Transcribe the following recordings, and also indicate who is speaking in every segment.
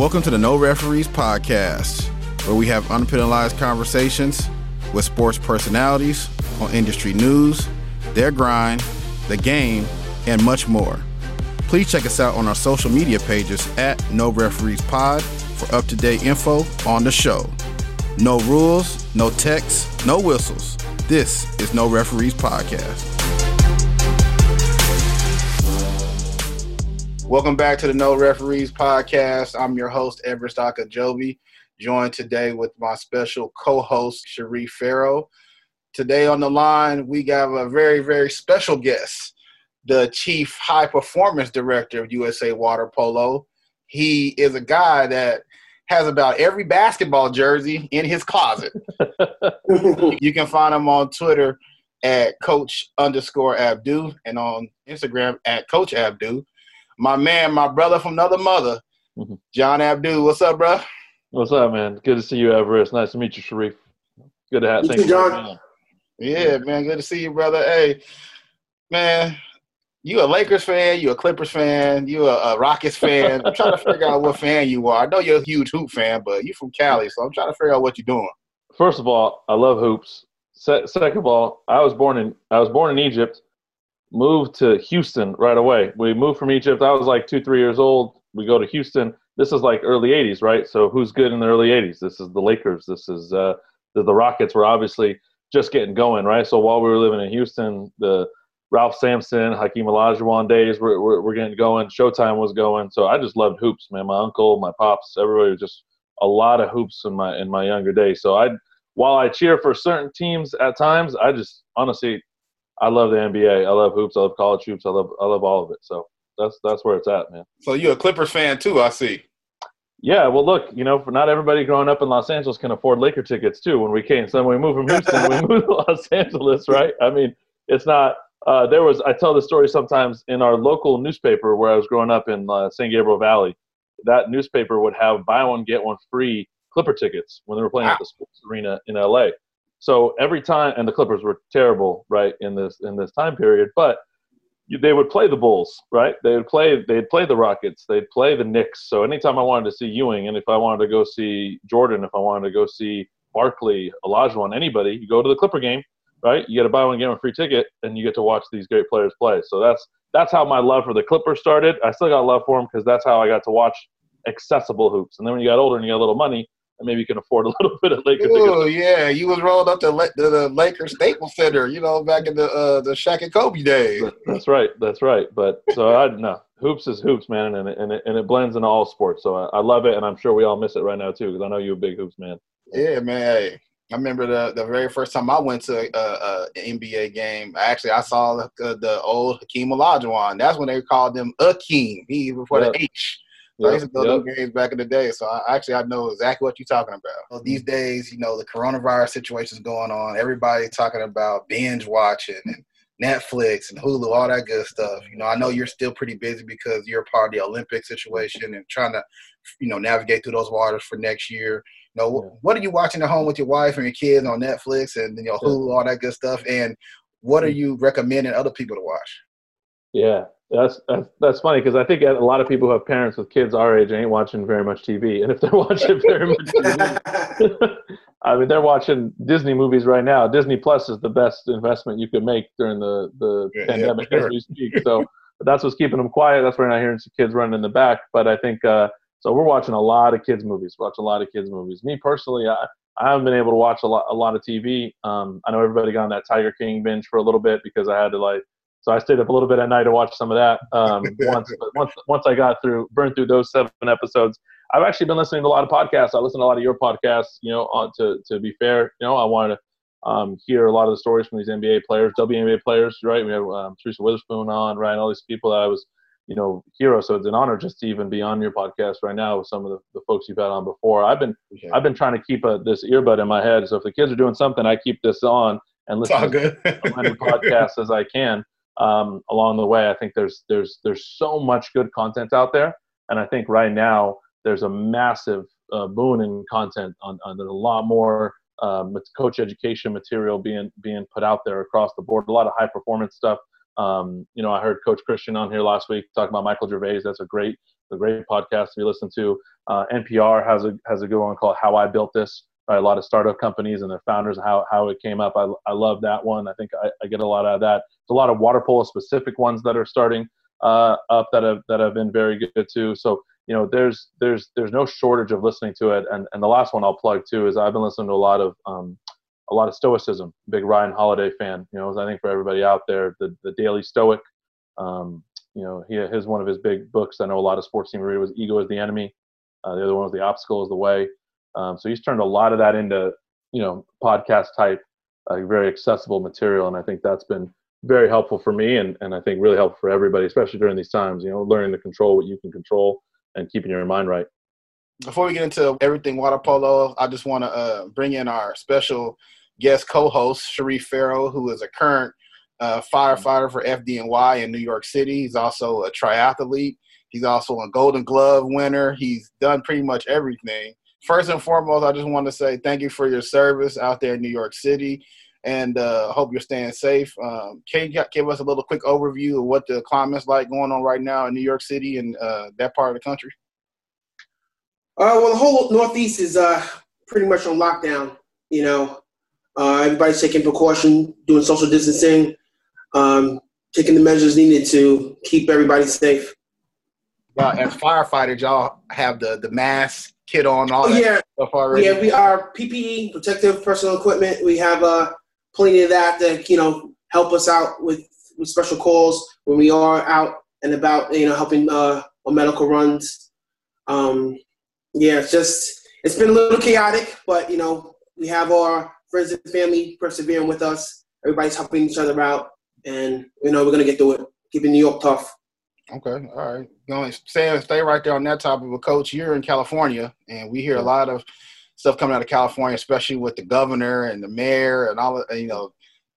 Speaker 1: Welcome to the No Referees Podcast, where we have unpenalized conversations with sports personalities on industry news, their grind, the game, and much more. Please check us out on our social media pages at No Referees Pod for up to date info on the show. No rules, no texts, no whistles. This is No Referees Podcast. Welcome back to the No Referees Podcast. I'm your host, Everest Akajobi, joined today with my special co host, Sharif Farrow. Today on the line, we got a very, very special guest, the Chief High Performance Director of USA Water Polo. He is a guy that has about every basketball jersey in his closet. you can find him on Twitter at Coach underscore Abdou and on Instagram at Coach Abdou my man, my brother from another mother, mm-hmm. John Abdou. What's up, bro?
Speaker 2: What's up, man? Good to see you, Everest. Nice to meet you, Sharif. Good to have
Speaker 3: you. John.
Speaker 1: Yeah, man. Good to see you, brother. Hey, man. You a Lakers fan? You a Clippers fan? You a, a Rockets fan? I'm trying to figure out what fan you are. I know you're a huge hoop fan, but you're from Cali, so I'm trying to figure out what you're doing.
Speaker 2: First of all, I love hoops. Se- second of all, I was born in I was born in Egypt moved to Houston right away. We moved from Egypt. I was like two, three years old. We go to Houston. This is like early 80s, right? So who's good in the early 80s? This is the Lakers. This is uh, the, the Rockets were obviously just getting going, right? So while we were living in Houston, the Ralph Sampson, Hakeem Olajuwon days were, were, were getting going. Showtime was going. So I just loved hoops, man. My uncle, my pops, everybody was just a lot of hoops in my in my younger days. So I, while I cheer for certain teams at times, I just honestly I love the NBA. I love hoops. I love college hoops. I love I love all of it. So that's that's where it's at, man.
Speaker 1: So you're a Clippers fan too, I see.
Speaker 2: Yeah, well, look, you know, for not everybody growing up in Los Angeles can afford Laker tickets too. When we came, so when we moved from Houston, we moved to Los Angeles, right? I mean, it's not. Uh, there was. I tell the story sometimes in our local newspaper where I was growing up in uh, San Gabriel Valley. That newspaper would have buy one get one free Clipper tickets when they were playing wow. at the sports arena in LA. So every time, and the Clippers were terrible, right, in this in this time period, but they would play the Bulls, right? They would play they'd play the Rockets, they'd play the Knicks. So anytime I wanted to see Ewing, and if I wanted to go see Jordan, if I wanted to go see Barkley, Olajuwon, anybody, you go to the Clipper game, right? You get to buy one get one free ticket, and you get to watch these great players play. So that's that's how my love for the Clippers started. I still got love for them because that's how I got to watch accessible hoops. And then when you got older and you got a little money, and maybe you can afford a little bit of Lakers.
Speaker 1: Oh yeah, you was rolled up to, to the Lakers Staples Center, you know, back in the uh, the Shaq and Kobe days.
Speaker 2: That's right, that's right. But so I no hoops is hoops, man, and it, and it, and it blends into all sports. So I, I love it, and I'm sure we all miss it right now too, because I know you're a big hoops man.
Speaker 1: Yeah, man. Hey, I remember the the very first time I went to a, a NBA game. Actually, I saw the, the old Hakeem Olajuwon. That's when they called him Akeem. He before yep. the H. So yep, I used to go yep. games back in the day. So I, actually, I know exactly what you're talking about. So these days, you know, the coronavirus situation is going on. Everybody talking about binge watching and Netflix and Hulu, all that good stuff. You know, I know you're still pretty busy because you're part of the Olympic situation and trying to, you know, navigate through those waters for next year. You know, yeah. what are you watching at home with your wife and your kids on Netflix and you know Hulu, all that good stuff? And what are mm. you recommending other people to watch?
Speaker 2: Yeah, that's that's, that's funny because I think a lot of people who have parents with kids our age ain't watching very much TV, and if they're watching very much TV, I mean they're watching Disney movies right now. Disney Plus is the best investment you could make during the the yeah, pandemic yeah, sure. as we speak. So that's what's keeping them quiet. That's why you're not hearing some kids running in the back. But I think uh, so. We're watching a lot of kids movies. Watch a lot of kids movies. Me personally, I. I haven't been able to watch a lot, a lot of TV. Um, I know everybody got on that Tiger King binge for a little bit because I had to like so I stayed up a little bit at night to watch some of that. Um, once, once, once I got through, burned through those seven episodes. I've actually been listening to a lot of podcasts. I listen to a lot of your podcasts. You know, uh, to to be fair, you know, I wanted to um, hear a lot of the stories from these NBA players, WNBA players, right? We have um, Teresa Weatherspoon on, right? All these people that I was, you know, heroes. So it's an honor just to even be on your podcast right now with some of the, the folks you've had on before. I've been okay. I've been trying to keep a, this earbud in my head. So if the kids are doing something, I keep this on and listen to as many podcasts as I can um, along the way. I think there's there's there's so much good content out there, and I think right now there's a massive uh, boon in content. On, on there's a lot more um, coach education material being being put out there across the board. A lot of high performance stuff. Um, you know, I heard Coach Christian on here last week talking about Michael Gervais. That's a great a great podcast to be listened to. Uh, NPR has a has a good one called How I Built This. Right? A lot of startup companies and their founders, how how it came up. I, I love that one. I think I, I get a lot out of that. There's a lot of water polo specific ones that are starting uh, up that have that have been very good too. So you know, there's there's there's no shortage of listening to it. And and the last one I'll plug too is I've been listening to a lot of um, a lot of Stoicism. Big Ryan Holiday fan. You know, I think for everybody out there, the the Daily Stoic. Um, you know, he his one of his big books. I know a lot of sports team read was Ego is the Enemy. Uh, the other one was The Obstacle is the Way. Um, so he's turned a lot of that into you know podcast type, uh, very accessible material, and I think that's been very helpful for me, and and I think really helpful for everybody, especially during these times. You know, learning to control what you can control and keeping your mind right.
Speaker 1: Before we get into everything water polo, I just want to uh, bring in our special guest co-host Sharif Farrow, who is a current uh, firefighter for FDNY in New York City. He's also a triathlete. He's also a Golden Glove winner. He's done pretty much everything. First and foremost, I just want to say thank you for your service out there in New York City, and uh, hope you're staying safe. Um, can you give us a little quick overview of what the climate's like going on right now in New York City and uh, that part of the country?
Speaker 3: Uh, well, the whole Northeast is uh, pretty much on lockdown. You know, uh, everybody's taking precaution, doing social distancing, um, taking the measures needed to keep everybody safe.
Speaker 1: Well, as firefighters, y'all have the the mask, kit on, all that
Speaker 3: yeah.
Speaker 1: stuff already.
Speaker 3: Yeah, we are PPE, protective personal equipment. We have uh, plenty of that that you know help us out with with special calls when we are out and about. You know, helping uh, on medical runs. Um, yeah, it's just it's been a little chaotic, but you know we have our friends and family persevering with us. Everybody's helping each other out, and you know we're gonna get through it. Keeping New York tough.
Speaker 1: Okay, all right. Going stay stay right there on that topic. But coach, you're in California, and we hear a lot of stuff coming out of California, especially with the governor and the mayor and all. You know,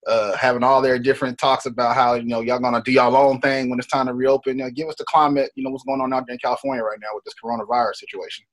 Speaker 1: uh, having all their different talks about how you know y'all gonna do y'all own thing when it's time to reopen. Give us the climate. You know, what's going on out there in California right now with this coronavirus situation.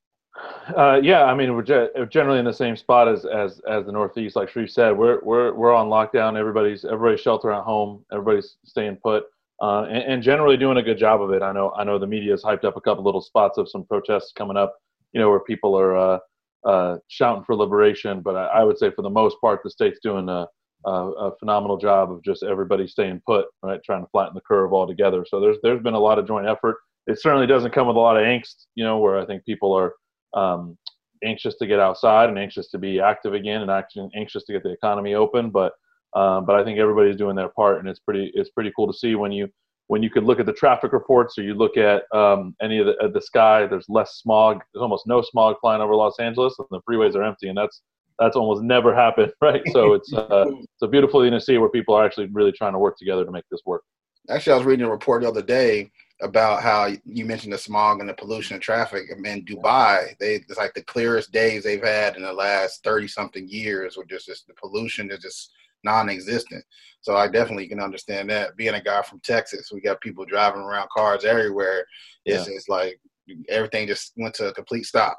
Speaker 2: Uh, yeah, I mean we're ge- generally in the same spot as as as the Northeast. Like Sharif said, we're we're we're on lockdown. Everybody's everybody's sheltering at home. Everybody's staying put, uh, and, and, generally doing a good job of it. I know I know the media has hyped up a couple little spots of some protests coming up. You know where people are uh, uh, shouting for liberation, but I, I, would say for the most part the state's doing a, a, a phenomenal job of just everybody staying put, right, trying to flatten the curve altogether. So there's there's been a lot of joint effort. It certainly doesn't come with a lot of angst, you know, where I think people are um, anxious to get outside and anxious to be active again and anxious to get the economy open. But um, but I think everybody's doing their part, and it's pretty it's pretty cool to see when you when you could look at the traffic reports or you look at um, any of the, uh, the sky. There's less smog. There's almost no smog flying over Los Angeles, and the freeways are empty, and that's that's almost never happened, right? So it's uh, it's a beautiful thing to see where people are actually really trying to work together to make this work.
Speaker 1: Actually, I was reading a report the other day about how you mentioned the smog and the pollution and traffic in Dubai. They it's like the clearest days they've had in the last thirty something years, where just, just the pollution is just non-existent. So I definitely can understand that. Being a guy from Texas, we got people driving around cars everywhere. It's yeah. like everything just went to a complete stop.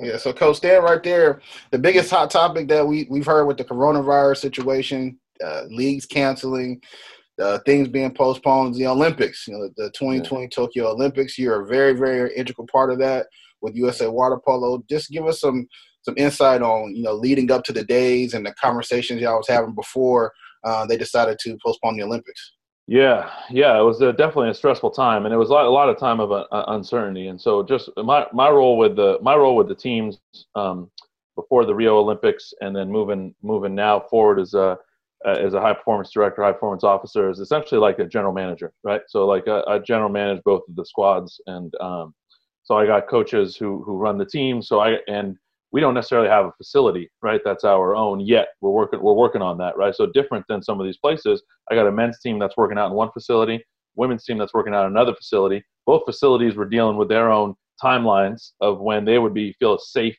Speaker 1: Yeah, so Coach, stand right there. The biggest hot topic that we we've heard with the coronavirus situation, uh, leagues canceling, uh, things being postponed, the Olympics, you know, the 2020 yeah. Tokyo Olympics. You're a very, very integral part of that with USA Water Polo. Just give us some some insight on you know leading up to the days and the conversations y'all was having before uh, they decided to postpone the Olympics.
Speaker 2: Yeah, yeah, it was a, definitely a stressful time, and it was a lot, a lot of time of uh, uncertainty. And so, just my my role with the my role with the teams um, before the Rio Olympics, and then moving moving now forward as a uh, as a high performance director, high performance officer is essentially like a general manager, right? So like a, a general manage both of the squads, and um, so I got coaches who who run the team. So I and we don't necessarily have a facility, right? That's our own yet. We're working we're working on that, right? So different than some of these places. I got a men's team that's working out in one facility, women's team that's working out in another facility. Both facilities were dealing with their own timelines of when they would be feel safe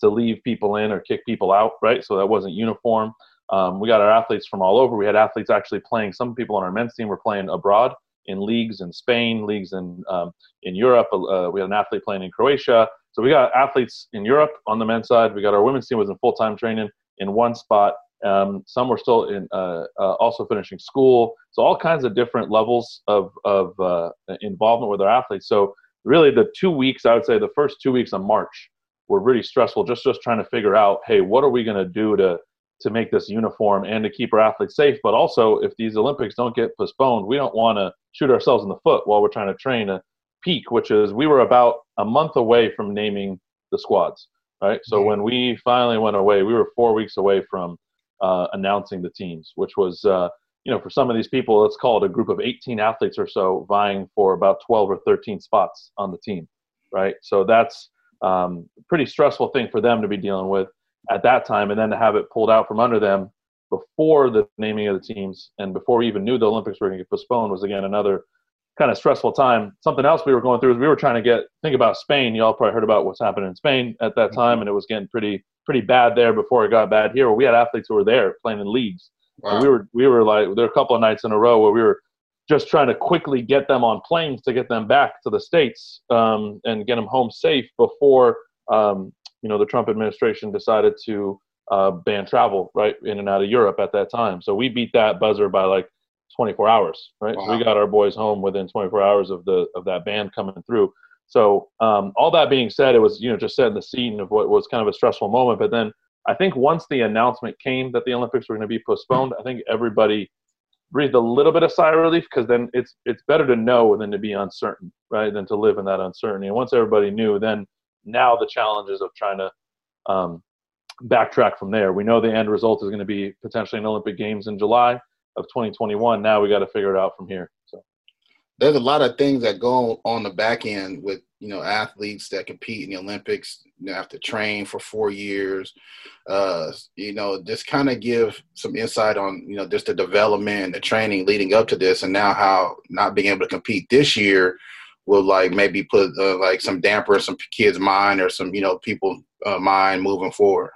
Speaker 2: to leave people in or kick people out, right? So that wasn't uniform. Um, we got our athletes from all over. We had athletes actually playing. Some people on our men's team were playing abroad in leagues in Spain, leagues in um, in Europe. Uh, we had an athlete playing in Croatia. So we got athletes in Europe on the men's side. We got our women's team was in full time training in one spot. Um, some were still in uh, uh, also finishing school. So all kinds of different levels of of uh, involvement with our athletes. So really the two weeks I would say the first two weeks of March were really stressful. Just just trying to figure out, hey, what are we going to do to to make this uniform and to keep our athletes safe? But also, if these Olympics don't get postponed, we don't want to shoot ourselves in the foot while we're trying to train a peak, which is we were about a month away from naming the squads. Right. So when we finally went away, we were four weeks away from uh, announcing the teams, which was uh, you know, for some of these people, let's call it a group of 18 athletes or so vying for about 12 or 13 spots on the team, right? So that's um, a pretty stressful thing for them to be dealing with at that time, and then to have it pulled out from under them before the naming of the teams and before we even knew the Olympics were going to get postponed was again another kind of stressful time. Something else we were going through is we were trying to get think about Spain. You all probably heard about what's happening in Spain at that time, and it was getting pretty pretty bad there before it got bad here. we had athletes who were there playing in leagues Wow. we were we were like there were a couple of nights in a row where we were just trying to quickly get them on planes to get them back to the states um, and get them home safe before um, you know the Trump administration decided to uh, ban travel right in and out of Europe at that time. So we beat that buzzer by like 24 hours, right? Wow. So we got our boys home within 24 hours of the of that ban coming through. So um, all that being said, it was you know just setting the scene of what was kind of a stressful moment, but then I think once the announcement came that the Olympics were going to be postponed, I think everybody breathed a little bit of sigh of relief because then it's it's better to know than to be uncertain, right? Than to live in that uncertainty. And once everybody knew, then now the challenges of trying to um, backtrack from there. We know the end result is going to be potentially an Olympic Games in July of 2021. Now we got to figure it out from here. So
Speaker 1: there's a lot of things that go on the back end with you know athletes that compete in the Olympics you know, have to train for four years. Uh, you know, just kind of give some insight on you know just the development the training leading up to this, and now how not being able to compete this year will like maybe put uh, like some damper in some kids' mind or some you know people uh, mind moving forward.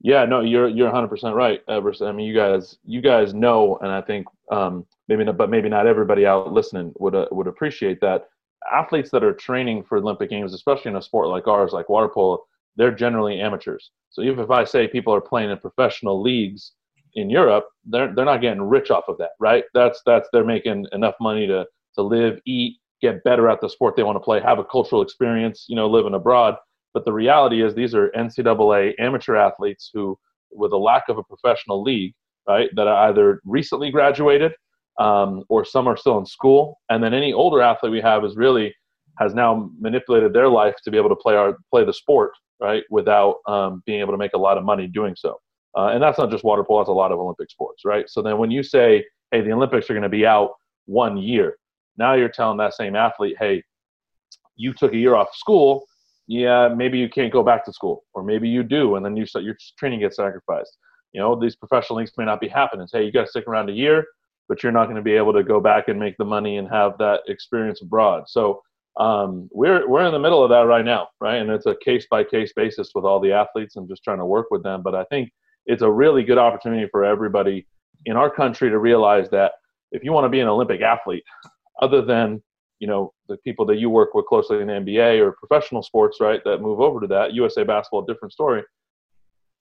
Speaker 2: Yeah, no, you're you're 100 percent right, Everson. I mean, you guys you guys know, and I think um, maybe not, but maybe not everybody out listening would uh, would appreciate that athletes that are training for Olympic Games, especially in a sport like ours, like water polo, they're generally amateurs. So even if I say people are playing in professional leagues in Europe, they're they're not getting rich off of that, right? That's that's they're making enough money to to live, eat, get better at the sport they want to play, have a cultural experience, you know, living abroad. But the reality is these are NCAA amateur athletes who, with a lack of a professional league, right, that are either recently graduated um, or some are still in school. And then any older athlete we have is really has now manipulated their life to be able to play our play the sport right without um, being able to make a lot of money doing so. Uh, and that's not just water polo; that's a lot of Olympic sports, right? So then when you say, "Hey, the Olympics are going to be out one year," now you're telling that same athlete, "Hey, you took a year off school." Yeah, maybe you can't go back to school, or maybe you do, and then you your training gets sacrificed. You know, these professional leagues may not be happening. Hey, you got to stick around a year but you're not going to be able to go back and make the money and have that experience abroad. So um, we're we're in the middle of that right now, right? And it's a case by case basis with all the athletes and just trying to work with them. But I think it's a really good opportunity for everybody in our country to realize that if you want to be an Olympic athlete, other than you know the people that you work with closely in NBA or professional sports, right, that move over to that USA basketball, different story.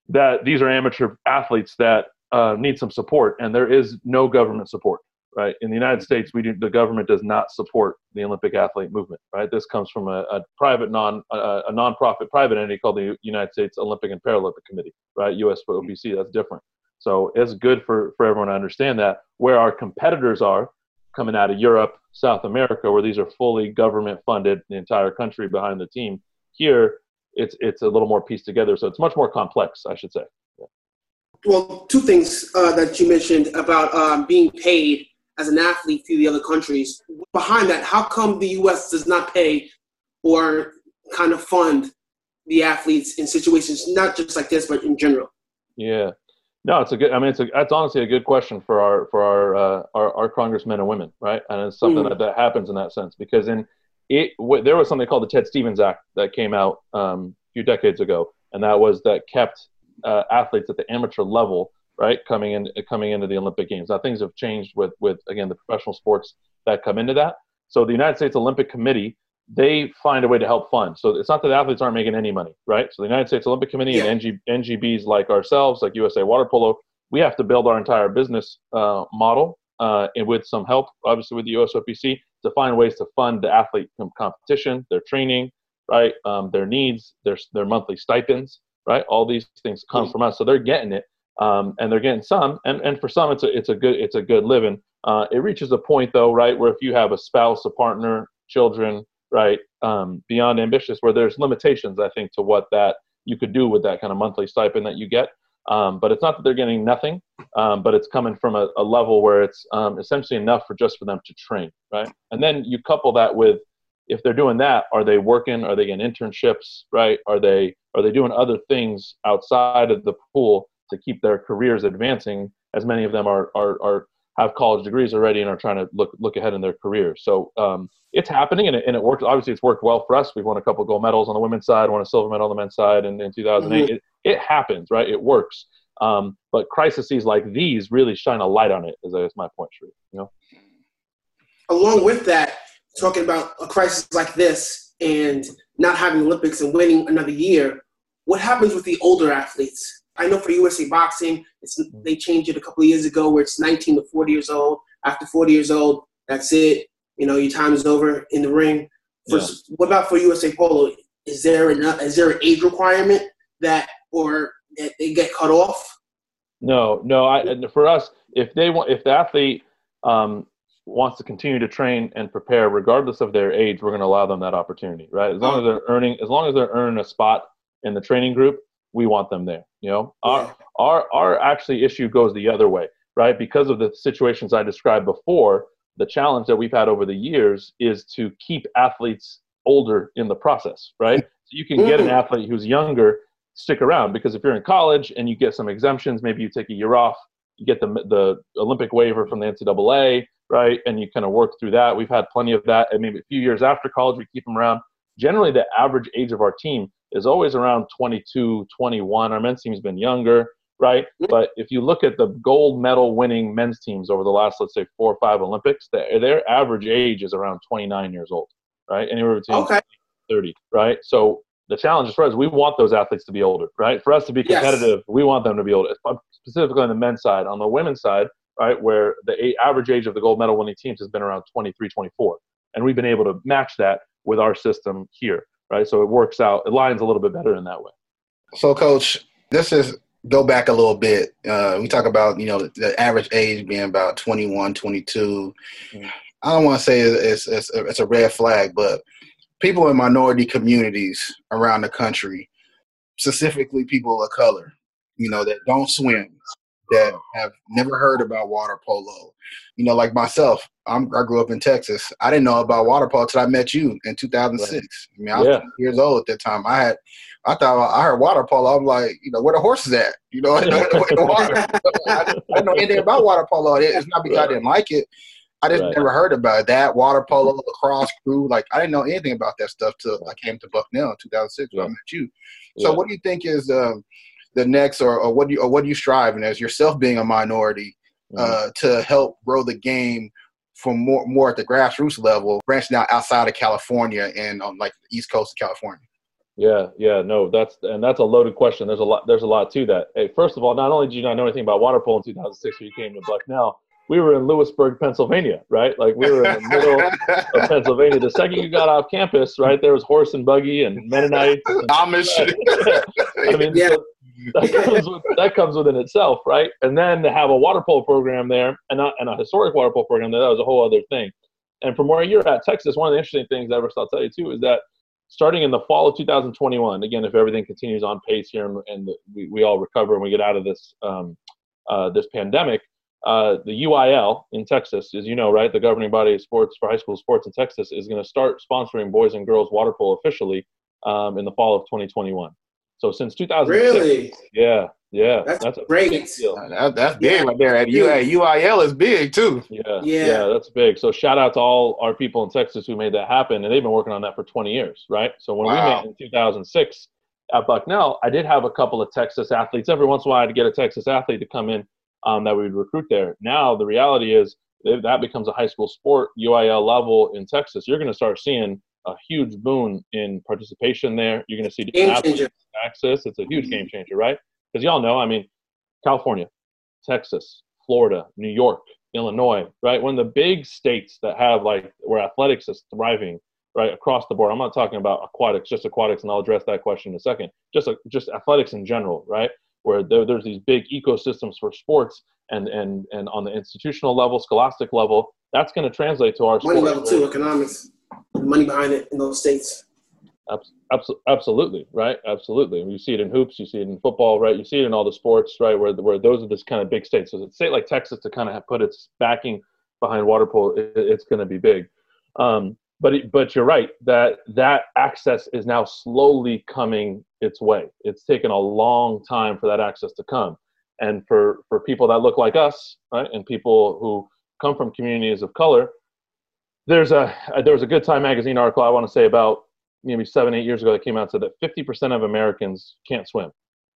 Speaker 2: That these are amateur athletes that uh, need some support, and there is no government support. Right in the United States, we do, the government does not support the Olympic athlete movement. Right, this comes from a, a private non a, a nonprofit private entity called the United States Olympic and Paralympic Committee. Right, USOPC. That's different. So it's good for for everyone to understand that where our competitors are coming out of Europe, South America, where these are fully government funded, the entire country behind the team. Here, it's it's a little more pieced together, so it's much more complex, I should say
Speaker 3: well, two things uh, that you mentioned about um, being paid as an athlete through the other countries. Behind that, how come the U.S. does not pay or kind of fund the athletes in situations not just like this, but in general?
Speaker 2: Yeah, no, it's a good. I mean, it's a, that's honestly a good question for our for our uh, our, our congressmen and women, right? And it's something mm. that, that happens in that sense because in it w- there was something called the Ted Stevens Act that came out um, a few decades ago, and that was that kept uh, athletes at the amateur level, right, coming in coming into the Olympic Games. Now things have changed with with again the professional sports that come into that. So the United States Olympic Committee they find a way to help fund. So it's not that athletes aren't making any money, right? So the United States Olympic Committee yeah. and NG, NGBs like ourselves, like USA Water Polo, we have to build our entire business uh, model uh, and with some help, obviously with the USOPC, to find ways to fund the athlete competition, their training, right, um, their needs, their their monthly stipends, right. All these things come from us, so they're getting it, um, and they're getting some, and and for some it's a it's a good it's a good living. Uh, it reaches a point though, right, where if you have a spouse, a partner, children, right, um, beyond ambitious, where there's limitations, I think, to what that you could do with that kind of monthly stipend that you get. Um, but it's not that they're getting nothing, um, but it's coming from a, a level where it's um, essentially enough for just for them to train, right? And then you couple that with if they're doing that, are they working? Are they getting internships, right? Are they are they doing other things outside of the pool to keep their careers advancing? As many of them are are, are have college degrees already and are trying to look look ahead in their careers. So um, it's happening and it, and it works. Obviously, it's worked well for us. We've won a couple gold medals on the women's side, won a silver medal on the men's side in, in 2008. Mm-hmm. It, it happens, right? It works. Um, but crises like these really shine a light on it. Is, is my point, Sharif, You know.
Speaker 3: Along with that, talking about a crisis like this and not having Olympics and winning another year, what happens with the older athletes? I know for USA Boxing, it's, they changed it a couple of years ago where it's 19 to 40 years old. After 40 years old, that's it. You know, your time is over in the ring. For, yeah. What about for USA Polo? Is there enough, is there an age requirement that or that they get cut off?
Speaker 2: No, no. I, for us, if they want, if the athlete um, wants to continue to train and prepare, regardless of their age, we're going to allow them that opportunity, right? As long as they're earning, as long as they're earning a spot in the training group, we want them there. You know, our our our actually issue goes the other way, right? Because of the situations I described before, the challenge that we've had over the years is to keep athletes older in the process, right? So you can get an mm-hmm. athlete who's younger stick around because if you're in college and you get some exemptions, maybe you take a year off, you get the the Olympic waiver from the NCAA, right? And you kind of work through that. We've had plenty of that, and maybe a few years after college, we keep them around. Generally, the average age of our team is always around 22, 21. Our men's team's been younger, right? But if you look at the gold medal winning men's teams over the last, let's say, four or five Olympics, their, their average age is around 29 years old, right? Anywhere between okay. 30, right? So the challenge is for us, we want those athletes to be older, right? For us to be competitive, yes. we want them to be older, uh, specifically on the men's side. On the women's side, right, where the average age of the gold medal winning teams has been around 23, 24. And we've been able to match that with our system here right? So it works out. It lines a little bit better in that way.
Speaker 1: So, coach, this is go back a little bit. Uh, we talk about you know the average age being about 21, 22. Mm-hmm. I don't want to say it's, it's it's a red flag, but people in minority communities around the country, specifically people of color, you know, that don't swim, that have never heard about water polo. You know, like myself, I'm, i grew up in Texas. I didn't know about water polo till I met you in 2006. Right. I mean, I was yeah. years old at that time. I had, I thought I heard water polo. I'm like, you know, where the horses at? You know, in the water. I, didn't know anything about water polo. It's not because. I didn't like it. I just right. never heard about that water polo, lacrosse crew. Like I didn't know anything about that stuff till I came to Bucknell in 2006 when I met you. So, yeah. what do you think is um, the next, or, or what do you, or what do you strive and as yourself being a minority mm-hmm. uh, to help grow the game from more more at the grassroots level, branching out outside of California and on like the East Coast of California?
Speaker 2: Yeah, yeah, no, that's and that's a loaded question. There's a lot. There's a lot to that. Hey, first of all, not only did you not know anything about water polo in 2006 when you came to Bucknell, we were in Lewisburg, Pennsylvania, right? Like we were in the middle of Pennsylvania. The second you got off campus, right, there was horse and buggy and Mennonites. And,
Speaker 1: Amish.
Speaker 2: I mean, yeah. So that comes with, that comes within itself, right? And then to have a water polo program there and a, and a historic water polo program there, that was a whole other thing. And from where you're at, Texas, one of the interesting things, Everest, I'll tell you too, is that starting in the fall of 2021, again, if everything continues on pace here and, and we, we all recover and we get out of this um, uh, this pandemic, uh, the UIL in Texas, as you know, right, the governing body of sports for high school sports in Texas is going to start sponsoring boys and girls water polo officially um, in the fall of 2021. So since 2006,
Speaker 3: really,
Speaker 2: yeah, yeah,
Speaker 3: that's, that's a great. deal.
Speaker 1: That, that's big yeah. right there. At UIL is big too.
Speaker 2: Yeah, yeah, yeah, that's big. So shout out to all our people in Texas who made that happen, and they've been working on that for 20 years, right? So when wow. we met in 2006 at Bucknell, I did have a couple of Texas athletes. Every once in a while, I'd get a Texas athlete to come in um, that we would recruit there. Now the reality is that becomes a high school sport, UIL level in Texas. You're going to start seeing a huge boon in participation there. You're going to see access. It's a huge game changer, right? Because y'all know, I mean, California, Texas, Florida, New York, Illinois, right? One of the big states that have like where athletics is thriving, right, across the board. I'm not talking about aquatics, just aquatics, and I'll address that question in a second. Just uh, just athletics in general, right? Where there, there's these big ecosystems for sports, and and and on the institutional level, scholastic level, that's going to translate to our
Speaker 3: money level too, economics, money behind it in those states.
Speaker 2: Absolutely, right? Absolutely. You see it in hoops, you see it in football, right? You see it in all the sports, right? Where where those are this kind of big states. So a state like Texas to kind of put its backing behind water polo, it, it's going to be big. Um, but it, but you're right that that access is now slowly coming its way. It's taken a long time for that access to come, and for for people that look like us, right, and people who come from communities of color, there's a there was a Good Time magazine article I want to say about maybe seven, eight years ago that came out said that 50% of Americans can't swim,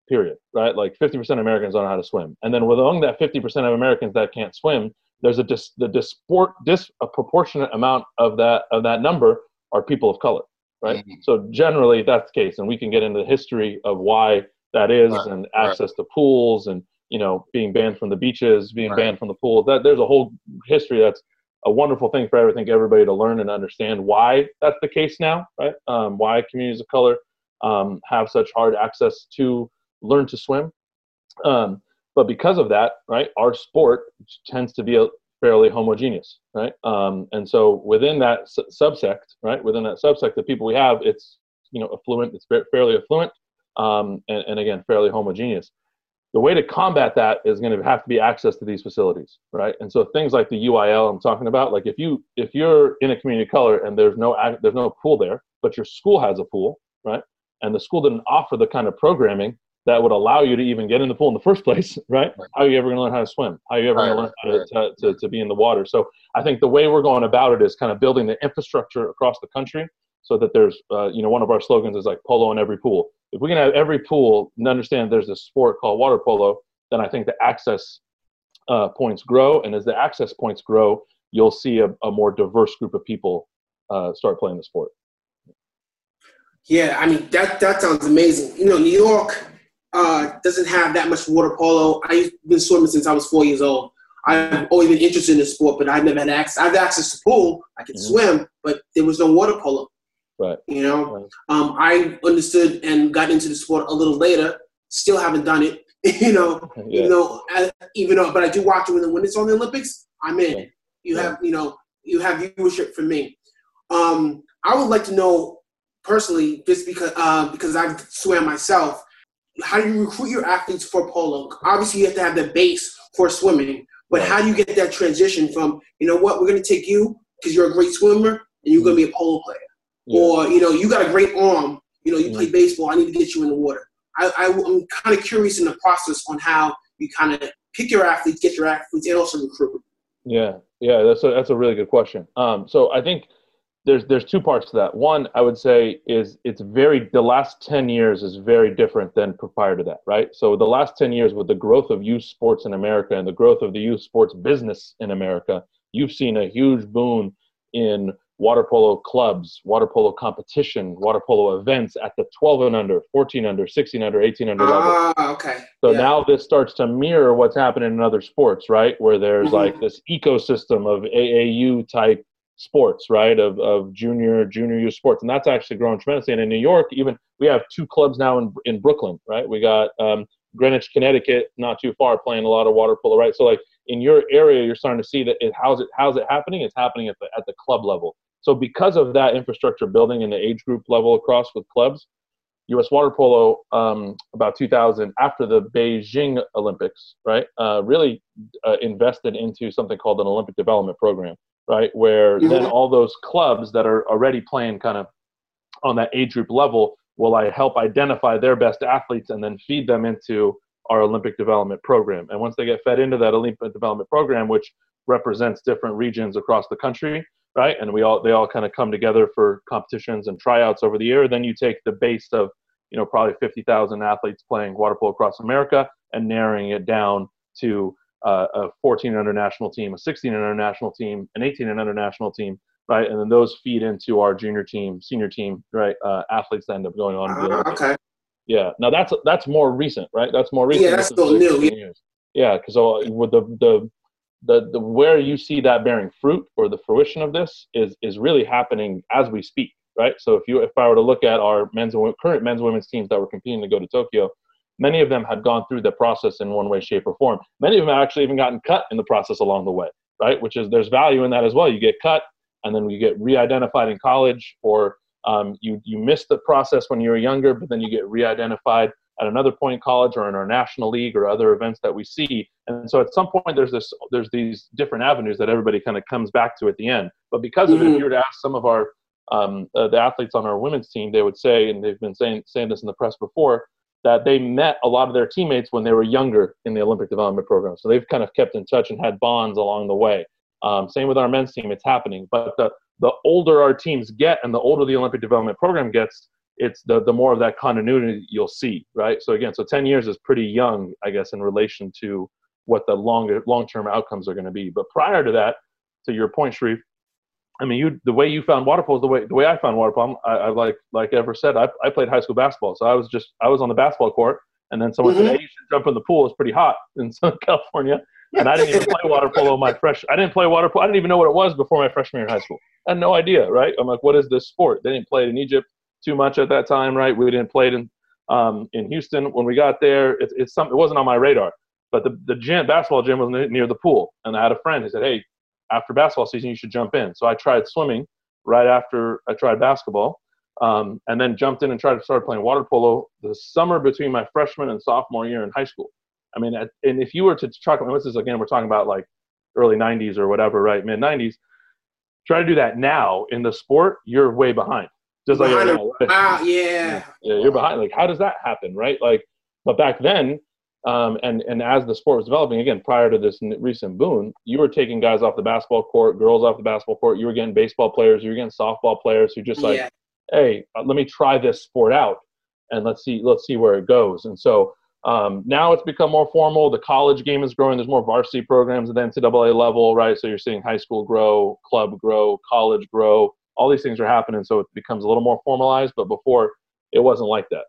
Speaker 2: period, right? Like 50% of Americans don't know how to swim. And then among that 50% of Americans that can't swim, there's a dis, the disport, dis, a proportionate amount of that, of that number are people of color, right? Mm-hmm. So generally that's the case. And we can get into the history of why that is right. and access right. to pools and, you know, being banned from the beaches, being right. banned from the pool. That there's a whole history that's a wonderful thing for think everybody to learn and understand why that's the case now, right? Um, why communities of color um, have such hard access to learn to swim. Um, but because of that, right, our sport tends to be a fairly homogeneous, right? Um, and so within that subsect, right, within that subsect, the people we have, it's you know affluent, it's fairly affluent, um, and, and again fairly homogeneous the way to combat that is going to have to be access to these facilities right? And so things like the uil i'm talking about like if you if you're in a community of color and there's no there's no pool there but your school has a pool right? And the school didn't offer the kind of programming that would allow you to even get in the pool in the first place right, right. how are you ever going to learn how to swim? How are you ever right. going to learn how to, to, to, to be in the water? So i think the way we're going about it is kind of building the infrastructure across the country so that there's uh, you know one of our slogans is like polo in every pool if we can have every pool and understand there's a sport called water polo, then I think the access uh, points grow. And as the access points grow, you'll see a, a more diverse group of people uh, start playing the sport.
Speaker 3: Yeah, I mean that that sounds amazing. You know, New York uh, doesn't have that much water polo. I've been swimming since I was four years old. I've always been interested in the sport, but I've never had access. I have access to pool. I can mm-hmm. swim, but there was no water polo.
Speaker 2: Right.
Speaker 3: You know, right. Um, I understood and got into the sport a little later. Still haven't done it. you know, yeah. even though, even though, but I do watch it when, when it's on the Olympics. I'm in. Yeah. You yeah. have, you know, you have viewership for me. Um, I would like to know personally, just because uh, because I've swam myself. How do you recruit your athletes for polo? Obviously, you have to have the base for swimming, but right. how do you get that transition from, you know what, we're going to take you because you're a great swimmer and you're going to be a polo player yeah. or you know you got a great arm you know you play baseball i need to get you in the water. I, I, am kind of curious in the process on how you kind of pick your athletes get your athletes and also recruit
Speaker 2: yeah yeah that's a, that's a really good question. Um, so i think there's there's two parts to that. One i would say is it's very the last 10 years is very different than prior to that right? So the last 10 years with the growth of youth sports in america and the growth of the youth sports business in america you've seen a huge boon in water polo clubs, water polo competition, water polo events at the 12 and under, 14 under, 16 under, 18 under level.
Speaker 3: Ah, okay.
Speaker 2: So yeah. now this starts to mirror what's happening in other sports, right? Where there's mm-hmm. like this ecosystem of AAU type sports, right? Of, of junior, junior youth sports. And that's actually growing tremendously. And in New York, even we have two clubs now in, in Brooklyn, right? We got um, Greenwich, Connecticut, not too far, playing a lot of water polo, right? So like in your area, you're starting to see that it, how's it, how's it happening? It's happening at the, at the club level. So because of that infrastructure building in the age group level across with clubs, U.S. water polo um, about 2000 after the Beijing Olympics, right, uh, really uh, invested into something called an Olympic development program, right, where mm-hmm. then all those clubs that are already playing kind of on that age group level will I help identify their best athletes and then feed them into our Olympic development program. And once they get fed into that Olympic development program, which represents different regions across the country, right? And we all they all kind of come together for competitions and tryouts over the year. Then you take the base of you know probably 50,000 athletes playing water polo across America and narrowing it down to uh, a 14 under national team, a 16 under national team, an 18 and under national team, right? And then those feed into our junior team, senior team, right? Uh, athletes that end up going on.
Speaker 3: Uh, okay.
Speaker 2: Yeah. Now that's that's more recent, right? That's more recent.
Speaker 3: Yeah, that's still new.
Speaker 2: Yeah, because uh, with the the the, the where you see that bearing fruit or the fruition of this is is really happening as we speak, right? So if you if I were to look at our men's and current men's and women's teams that were competing to go to Tokyo, many of them had gone through the process in one way, shape, or form. Many of them actually even gotten cut in the process along the way, right? Which is there's value in that as well. You get cut, and then you get re-identified in college, or um, you you miss the process when you were younger, but then you get re-identified at another point in college or in our national league or other events that we see. And so at some point there's this there's these different avenues that everybody kind of comes back to at the end. But because of mm-hmm. it, if mm-hmm. you were to ask some of our um, uh, the athletes on our women's team, they would say, and they've been saying saying this in the press before, that they met a lot of their teammates when they were younger in the Olympic development program. So they've kind of kept in touch and had bonds along the way. Um, same with our men's team, it's happening. But the the older our teams get and the older the Olympic development program gets, it's the, the more of that continuity you'll see, right? So again, so 10 years is pretty young, I guess, in relation to what the longer long-term outcomes are going to be. But prior to that, to your point, Sharif, I mean, you the way you found water polo is the way the way I found water polo. I, I like like Ever said, I, I played high school basketball, so I was just I was on the basketball court, and then someone mm-hmm. said, "Hey, you should jump in the pool. It's pretty hot in Southern California." And I didn't even play water polo my fresh. I didn't play water polo. I didn't even know what it was before my freshman year in high school. I had no idea, right? I'm like, what is this sport? They didn't play it in Egypt too much at that time, right? We didn't play it in um, in Houston when we got there. It, it's something. It wasn't on my radar. But the the gym, basketball gym was near the pool, and I had a friend who said, "Hey, after basketball season, you should jump in." So I tried swimming right after I tried basketball, um, and then jumped in and tried to start playing water polo the summer between my freshman and sophomore year in high school. I mean, and if you were to talk, this is again, we're talking about like early '90s or whatever, right? Mid '90s. Try to do that now in the sport, you're way behind. Just like
Speaker 3: wow, yeah. yeah,
Speaker 2: you're behind. Like, how does that happen, right? Like, but back then, um, and and as the sport was developing, again, prior to this recent boom, you were taking guys off the basketball court, girls off the basketball court. You were getting baseball players, you were getting softball players who just like, yeah. hey, uh, let me try this sport out, and let's see let's see where it goes. And so um, now it's become more formal. The college game is growing. There's more varsity programs at the NCAA level, right? So you're seeing high school grow, club grow, college grow all these things are happening, so it becomes a little more formalized. But before, it wasn't like that.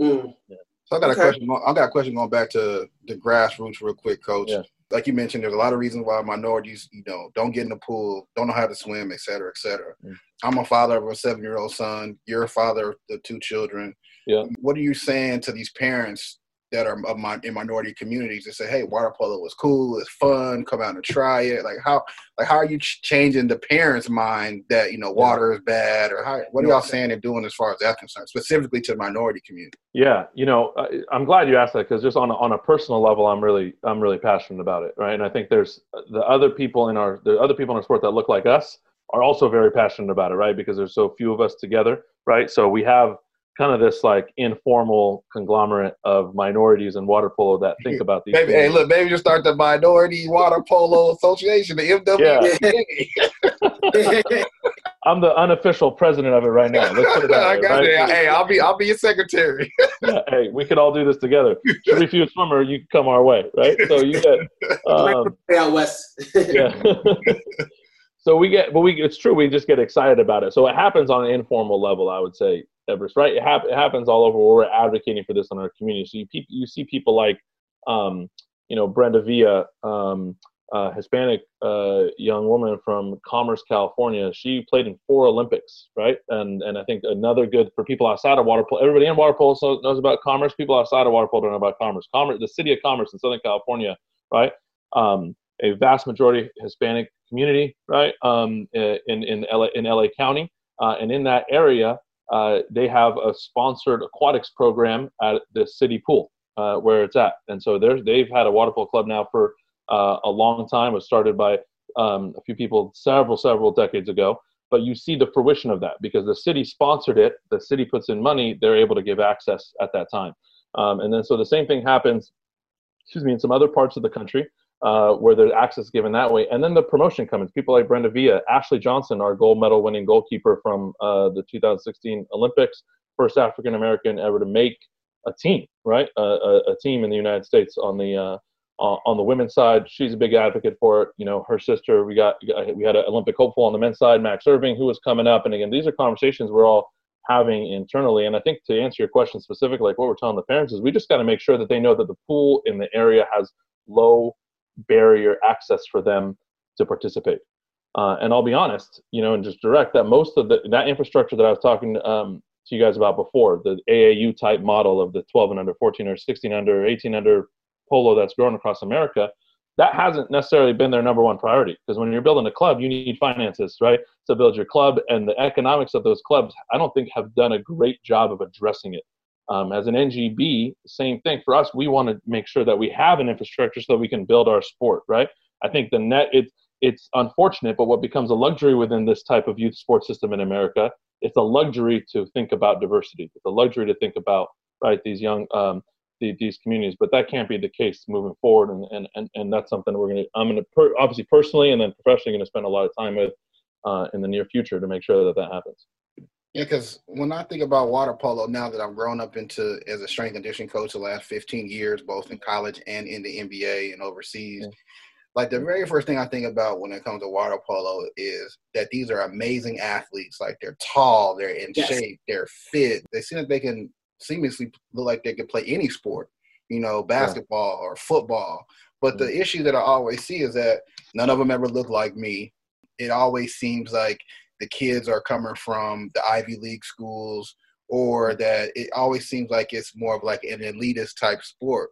Speaker 1: Mm. Yeah. So I got okay. a question. I got a question going back to the grassroots, real quick, Coach. Yeah. Like you mentioned, there's a lot of reasons why minorities, you know, don't get in the pool, don't know how to swim, et cetera, et cetera. Mm. I'm a father of a seven-year-old son. You're a father of two children.
Speaker 2: Yeah.
Speaker 1: What are you saying to these parents that are of my in minority communities and say, hey, water polo was cool, it's fun, come out and try it. Like how like how are you ch- changing the parents' mind that you know water is bad, or how, what are y'all saying and doing as far as that's concerned, specifically to the minority community?
Speaker 2: Yeah, you know, uh, I'm glad you asked that because just on a, on a personal level, I'm really I'm really passionate about it, right? And I think there's uh, the other people in our the other people in our sport that look like us are also very passionate about it, right? Because there's so few of us together, right? So we have kind of this like informal conglomerate of minorities in water polo that think about these.
Speaker 1: Maybe, hey, look, maybe you start the Minority Water Polo Association, the MWPA.
Speaker 2: Yeah. I'm the unofficial president of it right now. Let's put it that way, right?
Speaker 1: Hey, I'll be I'll be your secretary.
Speaker 2: yeah, hey, we could all do this together. If you're a swimmer, you come our way, right? So you get um,
Speaker 3: out west.
Speaker 2: yeah. so we get, but we it's true. We just get excited about it. So it happens on an informal level, I would say, Everest, right? It, hap- it happens all over where we're advocating for this in our community. So you, pe- you see people like, um, you know, Brenda Villa, um, Hispanic uh, young woman from Commerce, California. She played in four Olympics, right? And and I think another good for people outside of water polo. Everybody in water polo knows about Commerce. People outside of water polo don't know about Commerce. Commerce, the city of Commerce in Southern California, right? Um, a vast majority Hispanic community, right? Um, in in LA in LA County, uh, and in that area, uh, they have a sponsored aquatics program at the city pool uh, where it's at. And so they've had a water polo club now for uh, a long time. It was started by um, a few people several, several decades ago. But you see the fruition of that because the city sponsored it, the city puts in money, they're able to give access at that time. Um, and then so the same thing happens, excuse me, in some other parts of the country uh, where there's access given that way. And then the promotion comes. People like Brenda Villa, Ashley Johnson, our gold medal winning goalkeeper from uh, the 2016 Olympics, first African American ever to make a team, right? a, a, team in the United States on the uh, on the women's side. She's a big advocate for it. You know, her sister, we got we had an Olympic hopeful on the men's side, Max Irving, who was coming up. And again, these are conversations we're all having internally. And I think to answer your question specifically, like what we're telling the parents is we just got to make sure that they know that the pool in the area has low barrier access for them to participate. Uh, and I'll be honest, you know, and just direct that most of the that infrastructure that I was talking um, to you guys about before, the AAU type model of the 12 and under, 14 or 16 under, 18 under polo that's grown across America, that hasn't necessarily been their number one priority. Because when you're building a club, you need finances, right, to build your club, and the economics of those clubs, I don't think have done a great job of addressing it. Um, as an NGB, same thing for us. We want to make sure that we have an infrastructure so that we can build our sport, right? I think the net it's it's unfortunate, but what becomes a luxury within this type of youth sports system in America, it's a luxury to think about diversity. It's a luxury to think about right these young um, the, these communities, but that can't be the case moving forward, and and and, and that's something we're gonna I'm gonna per, obviously personally and then professionally gonna spend a lot of time with uh, in the near future to make sure that that happens.
Speaker 1: Yeah, because when I think about water polo, now that I've grown up into as a strength conditioning coach the last 15 years, both in college and in the NBA and overseas, yeah. like the very first thing I think about when it comes to water polo is that these are amazing athletes. Like they're tall, they're in yes. shape, they're fit. They seem like they can seamlessly look like they could play any sport, you know, basketball yeah. or football. But mm-hmm. the issue that I always see is that none of them ever look like me. It always seems like the kids are coming from the Ivy League schools, or that it always seems like it's more of like an elitist type sport.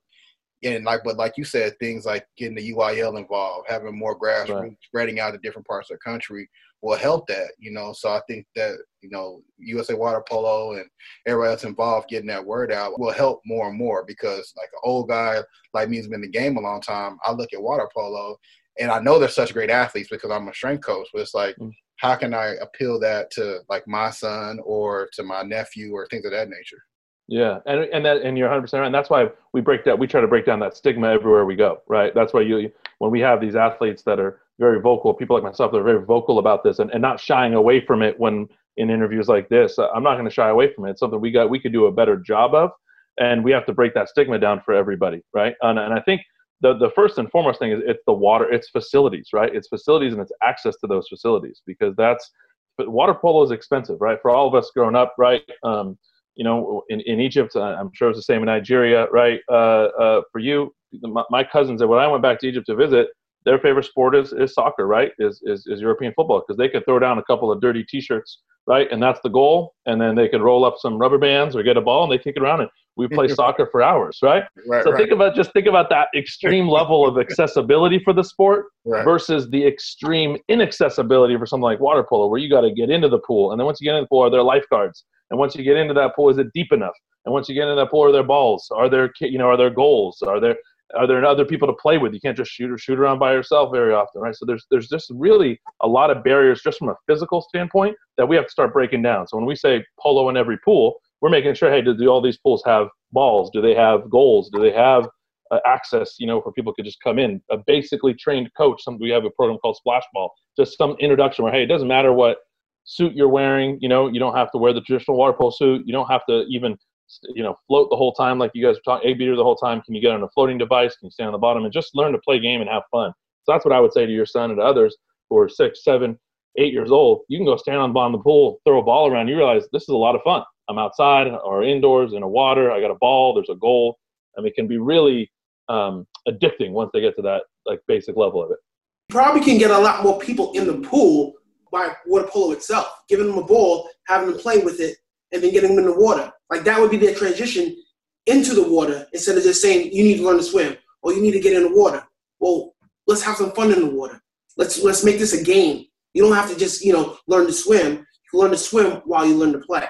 Speaker 1: And like, but like you said, things like getting the UIL involved, having more grassroots, right. spreading out to different parts of the country will help that. You know, so I think that you know USA Water Polo and everybody else involved getting that word out will help more and more because like an old guy like me who's been in the game a long time, I look at water polo and I know they're such great athletes because I'm a strength coach. But it's like, mm. How can I appeal that to like my son or to my nephew or things of that nature?
Speaker 2: Yeah, and and that and you're 100 percent right. And that's why we break down. We try to break down that stigma everywhere we go. Right. That's why you when we have these athletes that are very vocal, people like myself that are very vocal about this and, and not shying away from it when in interviews like this. Uh, I'm not going to shy away from it. It's something we got we could do a better job of, and we have to break that stigma down for everybody. Right. And and I think the, the first and foremost thing is it's the water, it's facilities, right? It's facilities and it's access to those facilities because that's water polo is expensive, right? For all of us growing up, right? Um, you know, in, in Egypt, I'm sure it's the same in Nigeria, right? Uh, uh, for you, my, my cousins, when I went back to Egypt to visit, their favorite sport is, is soccer, right? Is, is, is European football because they could throw down a couple of dirty T-shirts, right? And that's the goal. And then they could roll up some rubber bands or get a ball and they kick it around and we play soccer for hours, right? right so right. think about just think about that extreme level of accessibility for the sport right. versus the extreme inaccessibility for something like water polo, where you got to get into the pool, and then once you get into the pool, are there lifeguards? And once you get into that pool, is it deep enough? And once you get into that pool, are there balls? Are there you know are there goals? Are there are there other people to play with? You can't just shoot or shoot around by yourself very often, right? So there's there's just really a lot of barriers just from a physical standpoint that we have to start breaking down. So when we say polo in every pool, we're making sure, hey, do, do all these pools have balls? Do they have goals? Do they have uh, access, you know, where people could just come in? A basically trained coach. Some we have a program called Splash Ball. Just some introduction where, hey, it doesn't matter what suit you're wearing. You know, you don't have to wear the traditional water polo suit. You don't have to even, you know, float the whole time like you guys are talking, egg beater the whole time. Can you get on a floating device? Can you stand on the bottom and just learn to play game and have fun? So that's what I would say to your son and to others who are six, seven, eight years old. You can go stand on the bottom of the pool, throw a ball around. You realize this is a lot of fun. I'm outside or indoors in a water. I got a ball. There's a goal. I mean, it can be really um, addicting once they get to that like basic level of it.
Speaker 3: Probably can get a lot more people in the pool by water polo itself, giving them a ball, having them play with it, and then getting them in the water. Like that would be their transition into the water instead of just saying you need to learn to swim or you need to get in the water. Well, let's have some fun in the water. Let's let's make this a game. You don't have to just you know learn to swim. You learn to swim while you learn to play.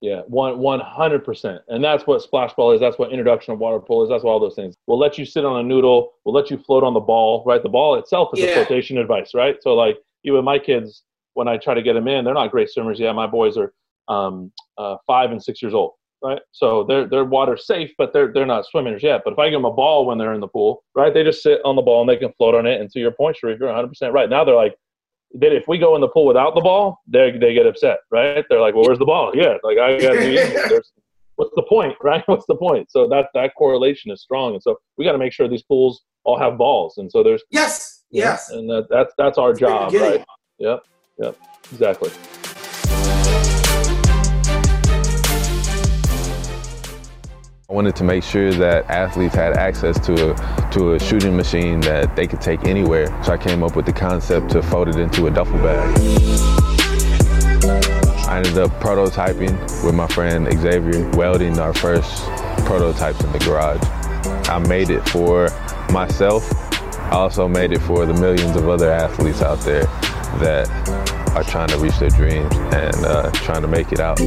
Speaker 2: Yeah, one one hundred percent, and that's what splash ball is. That's what introduction of water polo is. That's what all those things. We'll let you sit on a noodle. We'll let you float on the ball. Right, the ball itself is yeah. a flotation device. Right, so like even my kids, when I try to get them in, they're not great swimmers Yeah, My boys are um, uh, five and six years old. Right, so they're they're water safe, but they're they're not swimmers yet. But if I give them a ball when they're in the pool, right, they just sit on the ball and they can float on it. And to your point, Sharif, you're 100 percent right. Now they're like that if we go in the pool without the ball, they they get upset, right? They're like, "Well, where's the ball?" Yeah, like I got to what's the point, right? What's the point? So that that correlation is strong, and so we got to make sure these pools all have balls, and so there's
Speaker 3: yes, yes,
Speaker 2: and that, that's that's our that's job, right? Yep, yep, exactly.
Speaker 4: I wanted to make sure that athletes had access to a, to a shooting machine that they could take anywhere. So I came up with the concept to fold it into a duffel bag. I ended up prototyping with my friend Xavier, welding our first prototypes in the garage. I made it for myself. I also made it for the millions of other athletes out there that are trying to reach their dreams and uh, trying to make it out.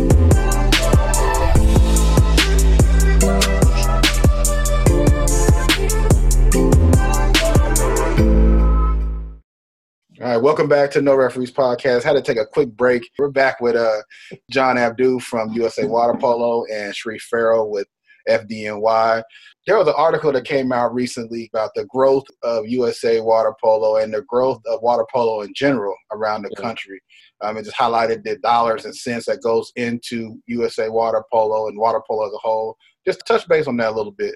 Speaker 1: Right, welcome back to No Referees Podcast. Had to take a quick break. We're back with uh, John Abdou from USA Water Polo and Sharif Farrell with FDNY. There was an article that came out recently about the growth of USA water polo and the growth of water polo in general around the yeah. country. Um, it just highlighted the dollars and cents that goes into USA water polo and water polo as a whole. Just touch base on that a little bit.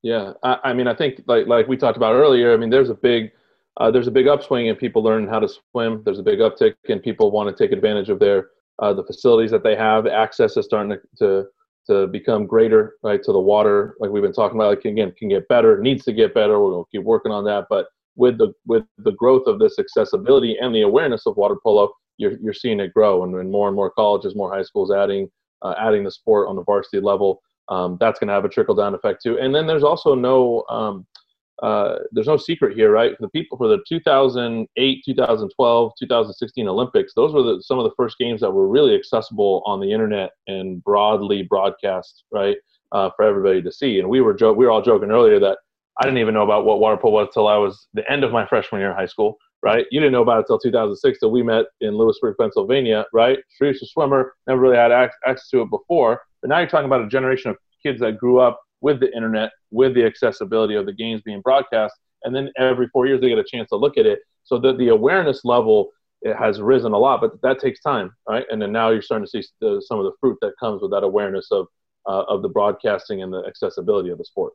Speaker 2: Yeah, I, I mean, I think like like we talked about earlier. I mean, there's a big uh, there's a big upswing in people learning how to swim. There's a big uptick in people want to take advantage of their uh, the facilities that they have. Access is starting to, to to become greater, right, to the water, like we've been talking about, like again, can get better, needs to get better. We're to keep working on that. But with the with the growth of this accessibility and the awareness of water polo, you're you're seeing it grow, and, and more and more colleges, more high schools adding uh, adding the sport on the varsity level. Um, that's going to have a trickle down effect too. And then there's also no um, uh, there's no secret here, right? The people for the 2008, 2012, 2016 Olympics, those were the, some of the first games that were really accessible on the internet and broadly broadcast, right, uh, for everybody to see. And we were jo- we were all joking earlier that I didn't even know about what water polo was till I was the end of my freshman year in high school, right? You didn't know about it till 2006 till we met in Lewisburg, Pennsylvania, right? Streets a swimmer, never really had access to it before. But now you're talking about a generation of kids that grew up with the internet, with the accessibility of the games being broadcast, and then every four years they get a chance to look at it. So that the awareness level it has risen a lot, but that takes time, right? And then now you're starting to see the, some of the fruit that comes with that awareness of uh, of the broadcasting and the accessibility of the sport.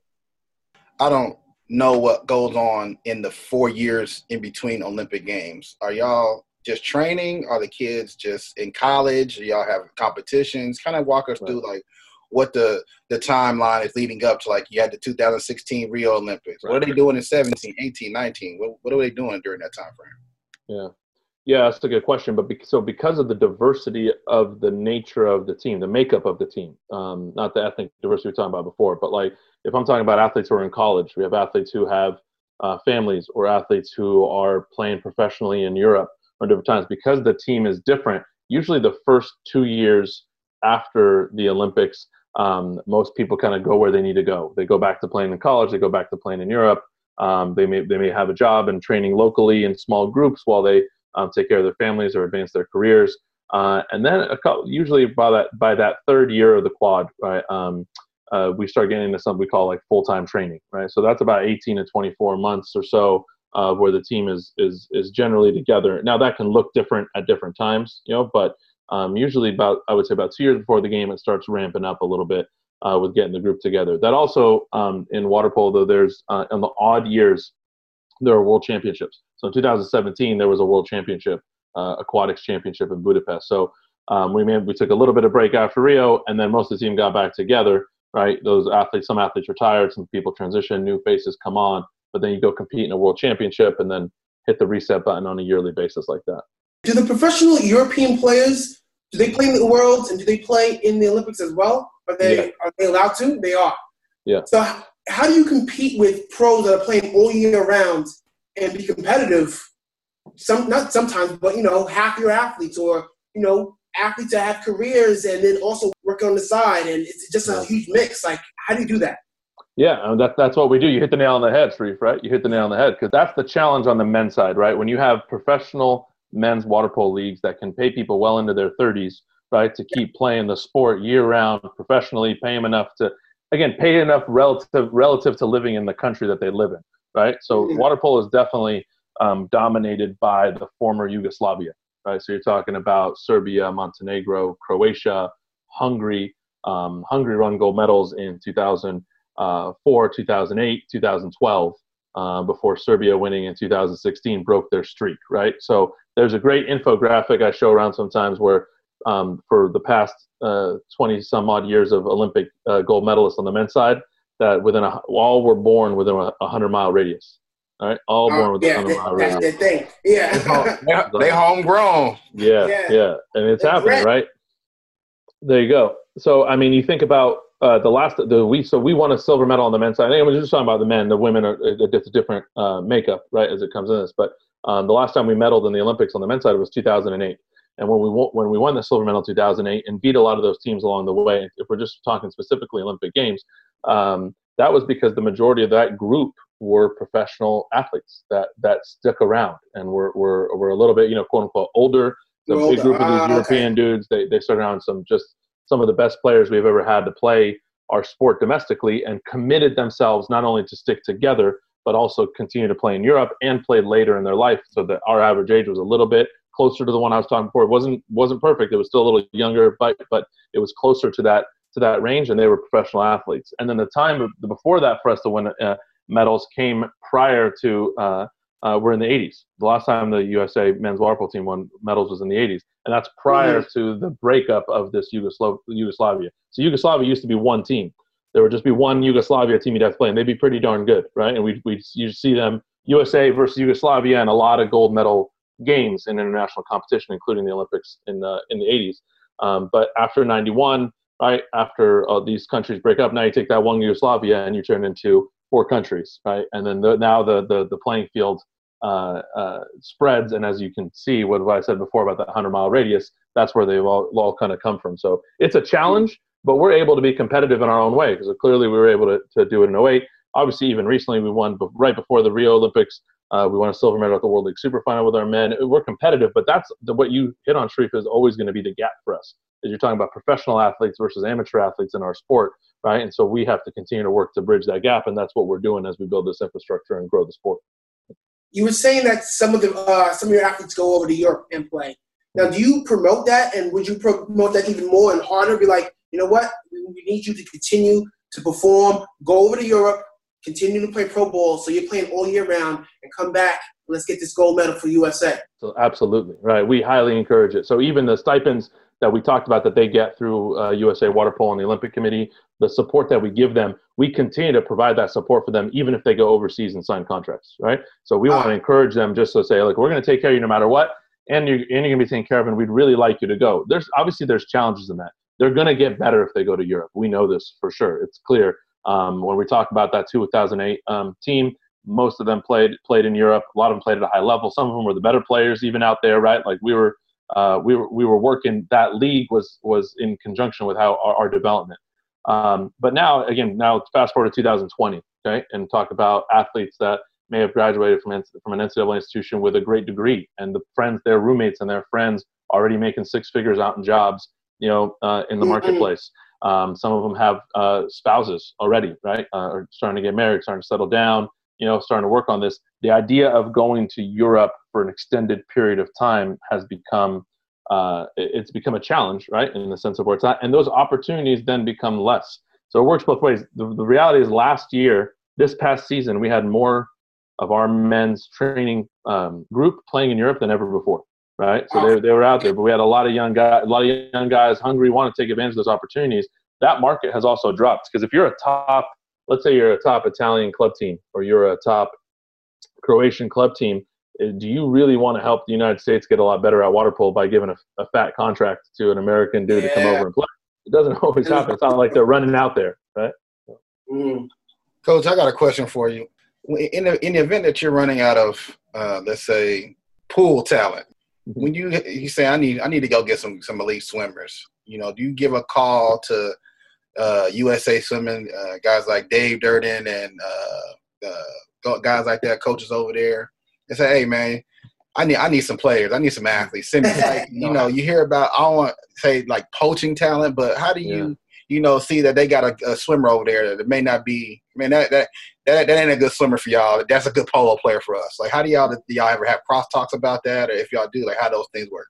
Speaker 1: I don't know what goes on in the four years in between Olympic Games. Are y'all just training? Are the kids just in college? Do y'all have competitions? Kind of walk us right. through like what the the timeline is leading up to like you had the 2016 Rio Olympics. Right. What are they doing in 17, 18, 19? What, what are they doing during that time frame?
Speaker 2: Yeah. Yeah, that's a good question. But be, so because of the diversity of the nature of the team, the makeup of the team, um, not the ethnic diversity we were talking about before, but like if I'm talking about athletes who are in college, we have athletes who have uh, families or athletes who are playing professionally in Europe or different times. Because the team is different, usually the first two years after the Olympics, um, most people kind of go where they need to go. They go back to playing in college. They go back to playing in Europe. Um, they may they may have a job and training locally in small groups while they um, take care of their families or advance their careers. Uh, and then couple, usually by that by that third year of the quad, right, um, uh, we start getting into something we call like full time training, right? So that's about 18 to 24 months or so uh, where the team is is is generally together. Now that can look different at different times, you know, but um, usually about I would say about two years before the game, it starts ramping up a little bit uh, with getting the group together. That also um, in water polo, though, there's uh, in the odd years there are world championships. So in 2017 there was a world championship, uh, aquatics championship in Budapest. So um, we made, we took a little bit of break after Rio, and then most of the team got back together. Right, those athletes, some athletes retired, some people transition, new faces come on, but then you go compete in a world championship, and then hit the reset button on a yearly basis like that.
Speaker 3: Do the professional European players do they play in the Worlds and do they play in the Olympics as well? Are they yeah. are they allowed to? They are.
Speaker 2: Yeah.
Speaker 3: So how do you compete with pros that are playing all year round and be competitive? Some not sometimes, but you know, half your athletes or you know athletes that have careers and then also work on the side, and it's just a huge mix. Like, how do you do that?
Speaker 2: Yeah, uh, that, that's what we do. You hit the nail on the head, Sharif, right? You hit the nail on the head because that's the challenge on the men's side, right? When you have professional men's water polo leagues that can pay people well into their 30s, right, to keep playing the sport year round professionally, pay them enough to, again, pay enough relative relative to living in the country that they live in, right? So mm-hmm. water polo is definitely um, dominated by the former Yugoslavia, right? So you're talking about Serbia, Montenegro, Croatia, Hungary. Um, Hungary won gold medals in 2004, 2008, 2012. Uh, before Serbia winning in 2016 broke their streak, right? So there's a great infographic I show around sometimes where um, for the past uh, 20 some odd years of Olympic uh, gold medalists on the men's side that within a, all were born within a 100 mile radius. All right, all born within
Speaker 3: yeah,
Speaker 2: a 100 mile
Speaker 3: that's
Speaker 2: radius.
Speaker 3: the thing. Yeah.
Speaker 1: They, they homegrown.
Speaker 2: Yeah,
Speaker 3: Yeah.
Speaker 2: yeah, and it's
Speaker 3: That's
Speaker 2: happening,
Speaker 3: great.
Speaker 2: right? There you go. So, I mean, you think about uh, the last the we so we won a silver medal on the men's side. And we're just talking about the men. The women are it's a different uh, makeup, right, as it comes in this. But um, the last time we medaled in the Olympics on the men's side was 2008. And when we won, when we won the silver medal in 2008 and beat a lot of those teams along the way, if we're just talking specifically Olympic Games, um, that was because the majority of that group were professional athletes that that stuck around and were were, were a little bit you know quote unquote older. The
Speaker 3: Older.
Speaker 2: big group of these
Speaker 3: Ah, okay.
Speaker 2: European dudes, they they started around some just some of the best players we've ever had to play our sport domestically and committed themselves not only to stick together but also continue to play in Europe and played later in their life so that our average age was a little bit closer to the one I was talking before. It wasn't wasn't perfect. It was still a little younger, but but it was closer to that to that range, and they were professional athletes. And then the time before that for us to win uh, medals came prior to uh, uh, we're in the 80s. The last time the USA men's water polo team won medals was in the 80s, and that's prior to the breakup of this Yugoslav- Yugoslavia. So Yugoslavia used to be one team. There would just be one Yugoslavia team you'd have to play, and they'd be pretty darn good, right? And we we you see them USA versus Yugoslavia and a lot of gold medal games in international competition, including the Olympics in the in the 80s. Um, but after 91, right after uh, these countries break up, now you take that one Yugoslavia and you turn into four countries, right? And then the, now the, the the playing field uh, uh, spreads, and as you can see, what I said before about that 100 mile radius, that's where they've all, all kind of come from. So it's a challenge, but we're able to be competitive in our own way because clearly we were able to, to do it in 08. Obviously, even recently, we won right before the Rio Olympics. Uh, we won a silver medal at the World League Super Final with our men. We're competitive, but that's the, what you hit on, Sharif, is always going to be the gap for us. Is you're talking about professional athletes versus amateur athletes in our sport, right? And so we have to continue to work to bridge that gap, and that's what we're doing as we build this infrastructure and grow the sport.
Speaker 3: You were saying that some of the uh, some of your athletes go over to Europe and play. Now, do you promote that, and would you promote that even more and harder? Be like, you know what? We need you to continue to perform. Go over to Europe, continue to play pro ball, so you're playing all year round, and come back. Let's get this gold medal for USA.
Speaker 2: So absolutely right. We highly encourage it. So even the stipends that we talked about that they get through uh, USA Water Polo and the Olympic Committee, the support that we give them, we continue to provide that support for them even if they go overseas and sign contracts. Right. So we want to encourage them just to say, like, we're going to take care of you no matter what, and you're, and you're going to be taken care of, and we'd really like you to go. There's obviously there's challenges in that. They're going to get better if they go to Europe. We know this for sure. It's clear. Um, when we talk about that 2008 um, team, most of them played played in Europe. A lot of them played at a high level. Some of them were the better players, even out there, right? Like we were, uh, we were we were working. That league was was in conjunction with how our, our development. Um, but now, again, now fast forward to 2020, okay, and talk about athletes that may have graduated from from an NCAA institution with a great degree, and the friends, their roommates, and their friends already making six figures out in jobs, you know, uh, in the marketplace. Um, some of them have uh, spouses already, right? Uh, or starting to get married, starting to settle down, you know, starting to work on this. The idea of going to Europe for an extended period of time has become uh, it's become a challenge, right? In the sense of where it's at, and those opportunities then become less. So it works both ways. The, the reality is, last year, this past season, we had more of our men's training um, group playing in Europe than ever before, right? So they, they were out there, but we had a lot of young guys, a lot of young guys hungry, want to take advantage of those opportunities. That market has also dropped because if you're a top, let's say you're a top Italian club team or you're a top Croatian club team, do you really want to help the United States get a lot better at water polo by giving a, a fat contract to an American dude to come over and play? It doesn't always happen. It's not like they're running out there, right?
Speaker 3: Mm.
Speaker 1: Coach, I got a question for you. In the in the event that you're running out of, uh, let's say, pool talent,
Speaker 2: Mhm.
Speaker 1: when you you say I need I need to go get some some elite swimmers, you know, do you give a call to uh, USA Swimming uh, guys like Dave Durden and uh, uh, guys like that, coaches over there, and say, hey man, I need I need some players, I need some athletes. Send me like you know you hear about I don't want to say like poaching talent, but how do you you know see that they got a, a swimmer over there that may not be man that that that, that ain't a good swimmer for y'all. That's a good polo player for us. Like, how do y'all do y'all ever have cross talks about that, or if y'all do, like, how those things work?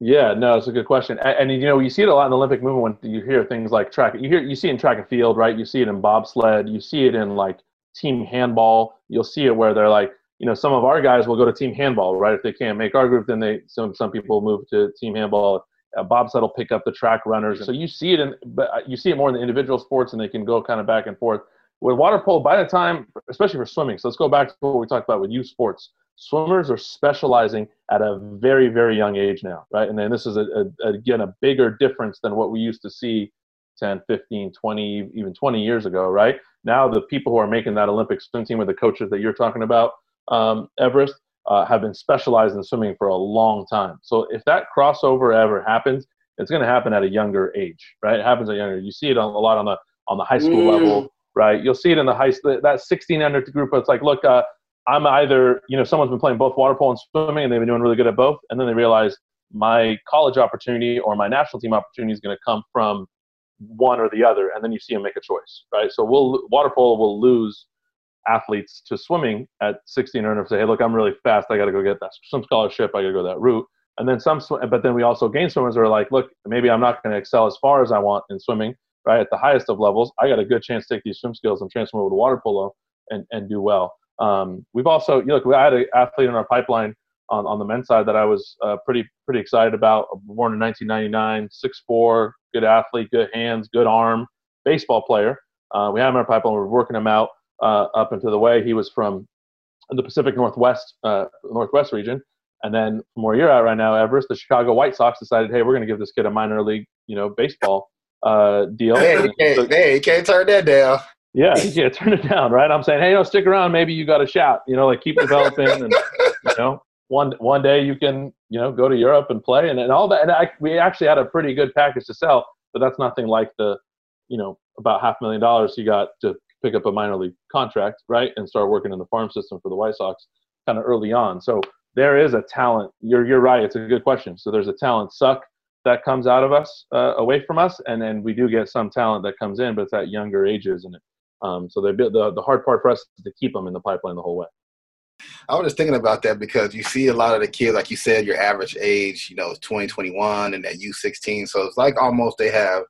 Speaker 2: Yeah, no, it's a good question. And, and you know, you see it a lot in the Olympic movement when you hear things like track. You hear, you see in track and field, right? You see it in bobsled. You see it in like team handball. You'll see it where they're like, you know, some of our guys will go to team handball, right? If they can't make our group, then they some some people move to team handball. Uh, bobsled will pick up the track runners. So you see it in, but uh, you see it more in the individual sports, and they can go kind of back and forth. With water polo, by the time, especially for swimming, so let's go back to what we talked about with youth sports. Swimmers are specializing at a very, very young age now, right? And then this is, a, a, again, a bigger difference than what we used to see 10, 15, 20, even 20 years ago, right? Now the people who are making that Olympic swim team with the coaches that you're talking about, um, Everest, uh, have been specialized in swimming for a long time. So if that crossover ever happens, it's going to happen at a younger age, right? It happens at younger. You see it on, a lot on the on the high school mm. level, right? You'll see it in the high that 16 under group. It's like, look, uh, I'm either you know someone's been playing both water polo and swimming, and they've been doing really good at both, and then they realize my college opportunity or my national team opportunity is going to come from one or the other, and then you see them make a choice, right? So we'll water polo will lose athletes to swimming at 16 or under say, hey, look, I'm really fast. I got to go get that some scholarship. I got to go that route. And then some, but then we also gain swimmers are like, look, maybe I'm not going to excel as far as I want in swimming, right? At the highest of levels, I got a good chance to take these swim skills and transfer over to water polo and, and do well. Um, we've also, you look, we had an athlete in our pipeline on, on the men's side that I was uh, pretty pretty excited about. Born in 1999, 6'4", good athlete, good hands, good arm, baseball player. Uh, we had him in our pipeline. We're working him out uh, up into the way. He was from the Pacific Northwest uh, Northwest region, and then from where you're at right now, Everest, the Chicago White Sox decided, hey, we're going to give this kid a minor league, you know, baseball uh, deal.
Speaker 1: Hey, you can't, so, hey, you can't turn that down.
Speaker 2: Yeah, you can't turn it down, right? I'm saying, hey, you know, stick around. Maybe you got a shot. You know, like keep developing, and you know, one one day you can, you know, go to Europe and play, and, and all that. And I, we actually had a pretty good package to sell, but that's nothing like the, you know, about half a million dollars you got to pick up a minor league contract, right, and start working in the farm system for the White Sox kind of early on. So there is a talent. You're you're right. It's a good question. So there's a talent suck that comes out of us, uh, away from us, and then we do get some talent that comes in, but it's at younger ages, and um, so the the hard part for us is to keep them in the pipeline the whole way.
Speaker 1: I was just thinking about that because you see a lot of the kids, like you said, your average age, you know, is 20, 21, and that U16. So it's like almost they have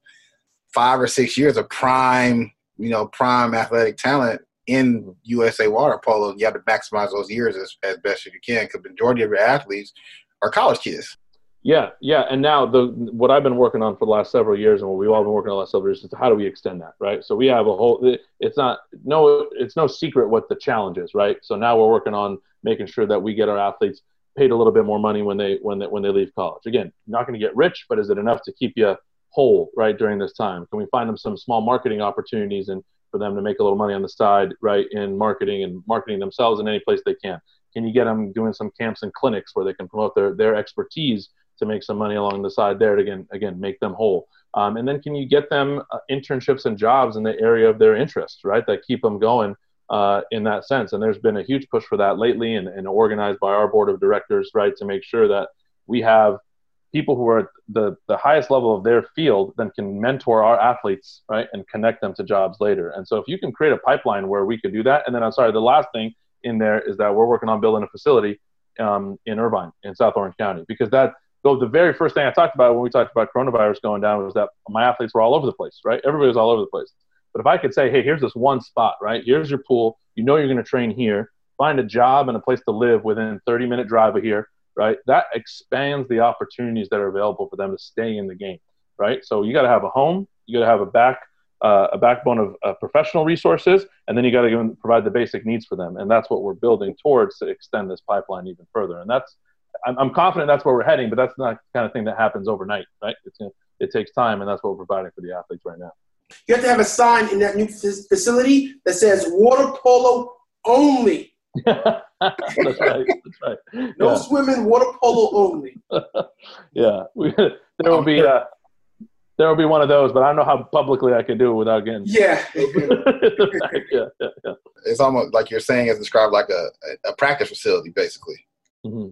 Speaker 1: five or six years of prime you know, prime athletic talent in USA water polo, you have to maximize those years as, as best as you can because majority of your athletes are college kids.
Speaker 2: Yeah, yeah, and now the what I've been working on for the last several years, and what we've all been working on the last several years, is how do we extend that, right? So we have a whole. It's not no, it's no secret what the challenge is, right? So now we're working on making sure that we get our athletes paid a little bit more money when they when they when they leave college. Again, not going to get rich, but is it enough to keep you whole right during this time? Can we find them some small marketing opportunities and for them to make a little money on the side, right, in marketing and marketing themselves in any place they can? Can you get them doing some camps and clinics where they can promote their their expertise to make some money along the side there to again again make them whole? Um, and then can you get them uh, internships and jobs in the area of their interest, right, that keep them going uh, in that sense? And there's been a huge push for that lately, and, and organized by our board of directors, right, to make sure that we have people who are at the, the highest level of their field then can mentor our athletes, right, and connect them to jobs later. And so if you can create a pipeline where we could do that, and then I'm sorry, the last thing in there is that we're working on building a facility um, in Irvine, in South Orange County, because that so the very first thing I talked about when we talked about coronavirus going down was that my athletes were all over the place, right? Everybody was all over the place. But if I could say, hey, here's this one spot, right? Here's your pool. You know you're going to train here. Find a job and a place to live within 30 minute drive of here right? That expands the opportunities that are available for them to stay in the game, right? So you got to have a home, you got to have a back, uh, a backbone of uh, professional resources, and then you got to provide the basic needs for them, and that's what we're building towards to extend this pipeline even further. And that's, I'm, I'm confident that's where we're heading, but that's not the kind of thing that happens overnight, right? Gonna, it takes time, and that's what we're providing for the athletes right now.
Speaker 3: You have to have a sign in that new facility that says water polo only.
Speaker 2: that's right. That's right.
Speaker 3: No yeah. swimming, water polo only.
Speaker 2: yeah, we, there will be uh, there will be one of those, but I don't know how publicly I can do it without getting.
Speaker 3: Yeah.
Speaker 1: yeah, yeah, yeah. It's almost like you're saying it's described like a, a practice facility, basically.
Speaker 2: Mm-hmm.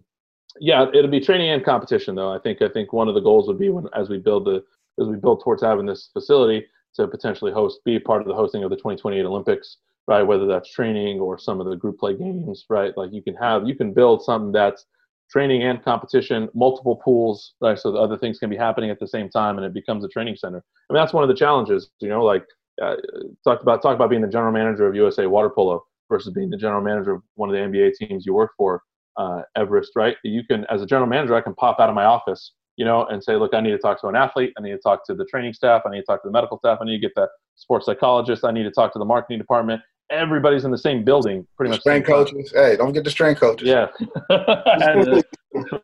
Speaker 2: Yeah, it'll be training and competition, though. I think I think one of the goals would be when as we build the as we build towards having this facility to potentially host, be part of the hosting of the 2028 Olympics right? Whether that's training or some of the group play games, right? Like you can have, you can build something that's training and competition, multiple pools, right? So the other things can be happening at the same time, and it becomes a training center. I mean, that's one of the challenges, you know. Like uh, talked about, talk about being the general manager of USA Water Polo versus being the general manager of one of the NBA teams you work for, uh, Everest, right? You can, as a general manager, I can pop out of my office, you know, and say, look, I need to talk to an athlete. I need to talk to the training staff. I need to talk to the medical staff. I need to get the sports psychologist. I need to talk to the marketing department. Everybody's in the same building, pretty much.
Speaker 1: Strength coaches. Hey, don't get the strength coaches.
Speaker 2: Yeah, and,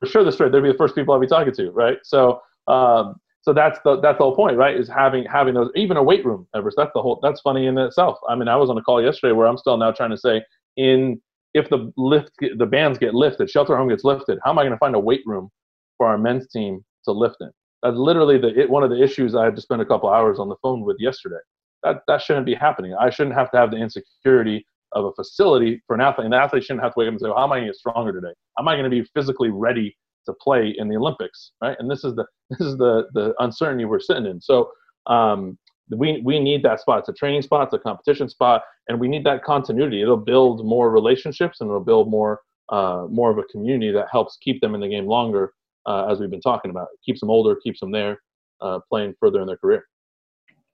Speaker 2: for sure, the strength. They'll be the first people I'll be talking to, right? So, um, so that's the that's the whole point, right? Is having having those even a weight room, Everest. That's the whole. That's funny in itself. I mean, I was on a call yesterday where I'm still now trying to say in if the lift the bands get lifted, shelter home gets lifted. How am I going to find a weight room for our men's team to lift in? That's literally the it, one of the issues I had to spend a couple hours on the phone with yesterday. That that shouldn't be happening. I shouldn't have to have the insecurity of a facility for an athlete, and the athlete shouldn't have to wake up and say, well, "How am I going to get stronger today? How am I going to be physically ready to play in the Olympics?" Right? And this is the this is the the uncertainty we're sitting in. So um, we we need that spot. It's a training spot. It's a competition spot, and we need that continuity. It'll build more relationships, and it'll build more uh, more of a community that helps keep them in the game longer, uh, as we've been talking about. It keeps them older, keeps them there, uh, playing further in their career.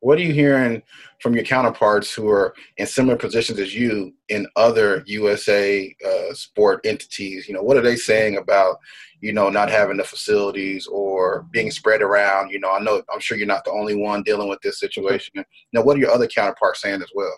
Speaker 1: What are you hearing from your counterparts who are in similar positions as you in other USA uh, sport entities? You know, what are they saying about, you know, not having the facilities or being spread around? You know, I know I'm sure you're not the only one dealing with this situation. Now, what are your other counterparts saying as well?